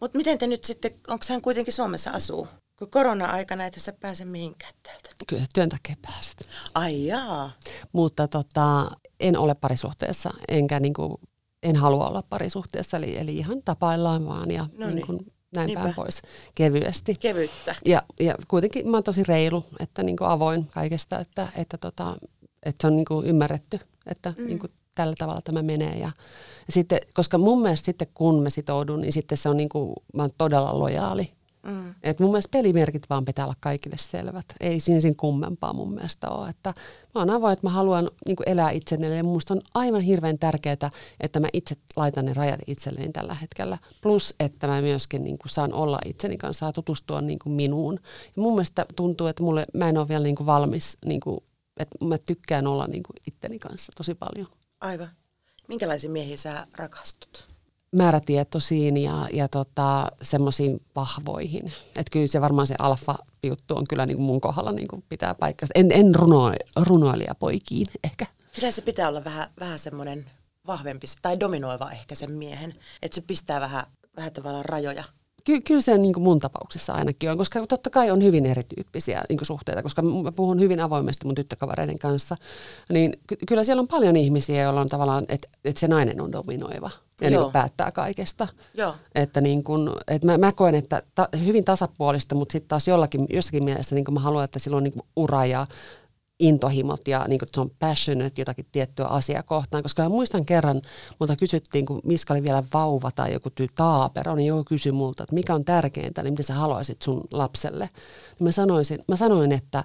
Mutta miten te nyt sitten, onko hän kuitenkin Suomessa asuu? Kun korona-aikana et sä pääse mihinkään täältä. Kyllä työn takia pääset. Ai jaa. Mutta tota, en ole parisuhteessa, enkä niinku, en halua olla parisuhteessa, eli, eli ihan tapaillaan vaan ja no niin. Niin näin Niinpä. päin pois kevyesti. Kevyttä. Ja, ja kuitenkin mä oon tosi reilu, että niinku avoin kaikesta, että, että, tota, että se on niinku ymmärretty, että mm. niinku tällä tavalla tämä menee. Ja, ja sitten, koska mun mielestä sitten kun mä sitoudun, niin sitten se on niin kuin, mä oon todella lojaali. Mm. Et mun mielestä pelimerkit vaan pitää olla kaikille selvät. Ei siinä sen kummempaa mun mielestä ole. Että mä oon avoin, että mä haluan niin kuin elää itselleni. Ja mun on aivan hirveän tärkeää, että mä itse laitan ne rajat itselleni tällä hetkellä. Plus, että mä myöskin niin kuin saan olla itseni kanssa, saa tutustua niin kuin minuun. Ja mun mielestä tuntuu, että mulle, mä en ole vielä niin kuin valmis, niin kuin, että mä tykkään olla niin kuin itteni kanssa tosi paljon. Aivan. Minkälaisiin miehiin sä rakastut? määrätietoisiin ja, ja tota, semmoisiin vahvoihin. Että kyllä se varmaan se alfa-juttu on kyllä niin kuin mun kohdalla niin kuin pitää paikkaa. En, en runo, runoilija poikiin ehkä. Kyllä se pitää olla vähän, vähän semmoinen vahvempi tai dominoiva ehkä sen miehen. Että se pistää vähän, vähän tavallaan rajoja Ky- kyllä se niin kuin mun tapauksessa ainakin on, koska totta kai on hyvin erityyppisiä niin kuin suhteita, koska mä puhun hyvin avoimesti mun tyttökavereiden kanssa, niin ky- kyllä siellä on paljon ihmisiä, joilla on tavallaan, että et se nainen on dominoiva ja niin päättää kaikesta. Joo. Että niin kuin, että mä, mä koen, että ta, hyvin tasapuolista, mutta sitten taas jollakin, jossakin mielessä niin kuin mä haluan, että sillä on niin kuin ura ja intohimot ja niin kuin, se on passionate jotakin tiettyä asiaa kohtaan. Koska mä muistan kerran, mutta kysyttiin, kun Miska oli vielä vauva tai joku tyy taapero, niin joku kysyi multa, että mikä on tärkeintä, niin mitä sä haluaisit sun lapselle. Niin mä, sanoisin, mä sanoin, että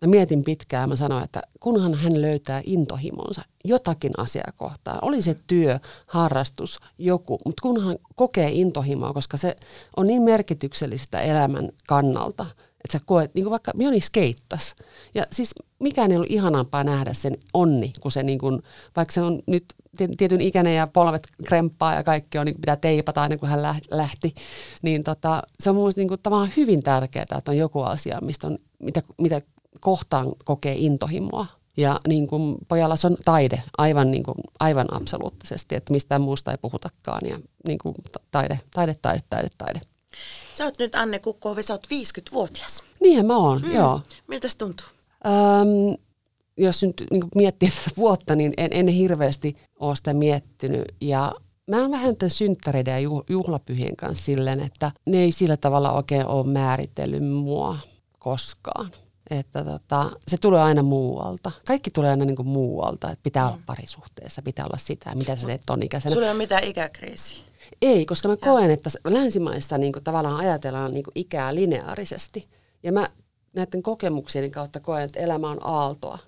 mä mietin pitkään, mä sanoin, että kunhan hän löytää intohimonsa jotakin asiaa kohtaan, oli se työ, harrastus, joku, mutta kunhan kokee intohimoa, koska se on niin merkityksellistä elämän kannalta – että sä koet, niin kuin vaikka Joni skeittas. Ja siis mikään ei ollut ihanampaa nähdä sen onni, kun se niin kuin, vaikka se on nyt tietyn ikäinen ja polvet kremppaa ja kaikki on, niin pitää teipata aina kun hän lähti, niin tota, se on mun mielestä niin kuin, tavallaan hyvin tärkeää, että on joku asia, mistä on, mitä, mitä kohtaan kokee intohimoa. Ja niin kuin pojalla se on taide aivan, niin kuin, aivan absoluuttisesti, että mistään muusta ei puhutakaan. Ja niin kuin taide, taide, taide, taide, taide. Sä oot nyt Anne Kukkovi, sä oot 50-vuotias. Niinhän mä oon, mm. joo. Miltä se tuntuu? Öm, jos nyt niin miettii tätä vuotta, niin en, en hirveästi ole sitä miettinyt. Ja mä oon vähän tämän synttäreiden ja juhlapyhien kanssa silleen, että ne ei sillä tavalla oikein ole määritellyt mua koskaan. Että tota, se tulee aina muualta. Kaikki tulee aina niin kuin muualta, että pitää olla mm. parisuhteessa, pitää olla sitä, mitä sä teet ton ikäisenä. Sulla ei ole mitään ikäkriisiä? Ei, koska mä koen, että länsimaissa niin kuin tavallaan ajatellaan niin kuin ikää lineaarisesti. Ja mä näiden kokemuksien kautta koen, että elämä on aaltoa.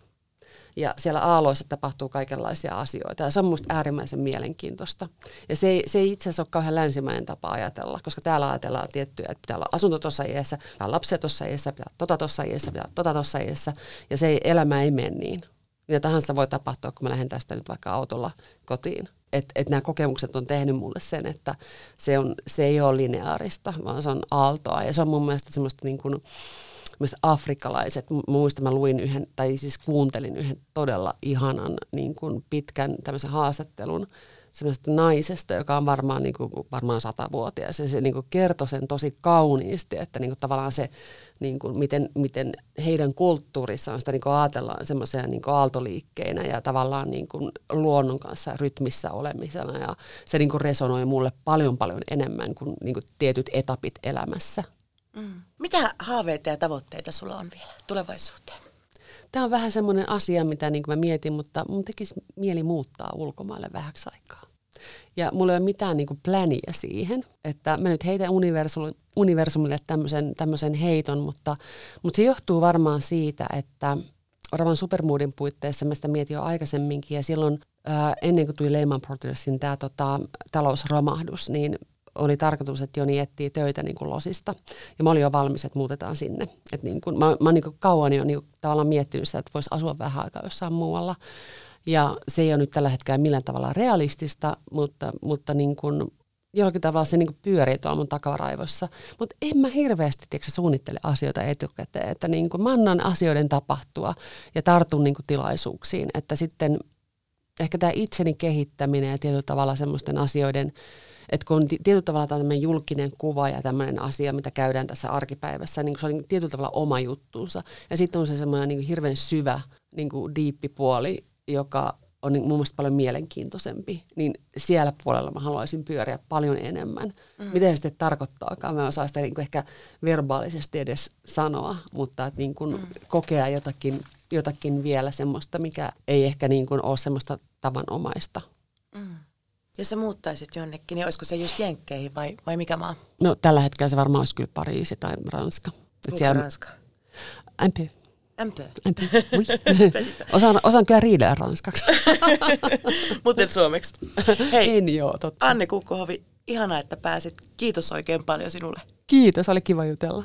Ja siellä aaloissa tapahtuu kaikenlaisia asioita ja se on minusta äärimmäisen mielenkiintoista. Ja se ei, se ei itse asiassa ole kauhean länsimainen tapa ajatella, koska täällä ajatellaan tiettyjä, että pitää olla asunto tuossa iässä, pitää olla lapsia tuossa iässä, pitää olla tota tuossa iässä, pitää olla tota tuossa iässä. Ja se ei, elämä ei mene niin. Mitä tahansa voi tapahtua, kun mä lähden tästä nyt vaikka autolla kotiin. Että et nämä kokemukset on tehnyt mulle sen, että se, on, se ei ole lineaarista, vaan se on aaltoa. Ja se on mun mielestä semmoista niin kuin, afrikkalaiset, muistan mä luin yhden, tai siis kuuntelin yhden todella ihanan niin kuin pitkän tämmöisen haastattelun semmoisesta naisesta, joka on varmaan, niin kuin, varmaan satavuotias. Ja se niin kuin kertoi sen tosi kauniisti, että niin kuin tavallaan se, niin kuin, miten, miten heidän kulttuurissaan sitä niin kuin ajatellaan semmoisena niin aaltoliikkeinä ja tavallaan niin kuin luonnon kanssa rytmissä olemisena. Ja se niin kuin resonoi mulle paljon paljon enemmän kuin, niin kuin tietyt etapit elämässä. Mm. Mitä haaveita ja tavoitteita sulla on vielä tulevaisuuteen? Tämä on vähän semmoinen asia, mitä niin mä mietin, mutta mun tekisi mieli muuttaa ulkomaille vähäksi aikaa. Ja mulla ei ole mitään niin pläniä siihen, että mä nyt heitän universumille, universumille tämmöisen, tämmöisen heiton, mutta, mutta se johtuu varmaan siitä, että Oravan Supermoodin puitteissa mä sitä mietin jo aikaisemminkin ja silloin ää, ennen kuin tuli Lehman Brothersin tämä tota, talousromahdus, niin oli tarkoitus, että Joni etsii töitä niin kuin losista. Ja mä olin jo valmis, että muutetaan sinne. Et niin kuin, mä, mä niin kuin kauan jo niin kuin tavallaan miettinyt sitä, että voisi asua vähän aikaa jossain muualla. Ja se ei ole nyt tällä hetkellä millään tavalla realistista, mutta, mutta niin kuin, jollakin tavalla se niin pyörii tuolla mun takavaraivossa. Mutta en mä hirveästi tiedätkö, suunnittele asioita etukäteen. Että niin kuin mä annan asioiden tapahtua ja tartun niin kuin tilaisuuksiin. Että sitten ehkä tämä itseni kehittäminen ja tietyllä tavalla semmoisten asioiden – että kun on tietyllä tavalla tämmöinen julkinen kuva ja tämmöinen asia, mitä käydään tässä arkipäivässä, niin se on tietyllä tavalla oma juttuunsa. Ja sitten on se semmoinen niin hirveän syvä niin kuin diippipuoli, joka on niin mun mielestä paljon mielenkiintoisempi, niin siellä puolella mä haluaisin pyöriä paljon enemmän. Mm. Mitä se sitten tarkoittaakaan? Mä osaan sitä niin kuin ehkä verbaalisesti edes sanoa, mutta että niin kuin mm. kokea jotakin, jotakin vielä semmoista, mikä ei ehkä niin kuin ole semmoista tavanomaista. Mm. Jos sä muuttaisit jonnekin, niin olisiko se just Jenkkeihin vai, vai mikä maa? No tällä hetkellä se varmaan olisi kyllä Pariisi tai Ranska. Mikä siellä... Ranska? MP. MP? MP, oui. osaan, osaan kyllä riidellä ranskaksi. [LAUGHS] Mutta et suomeksi. Hei, en joo, totta. Anne Kukkohovi, ihanaa, että pääsit. Kiitos oikein paljon sinulle. Kiitos, oli kiva jutella.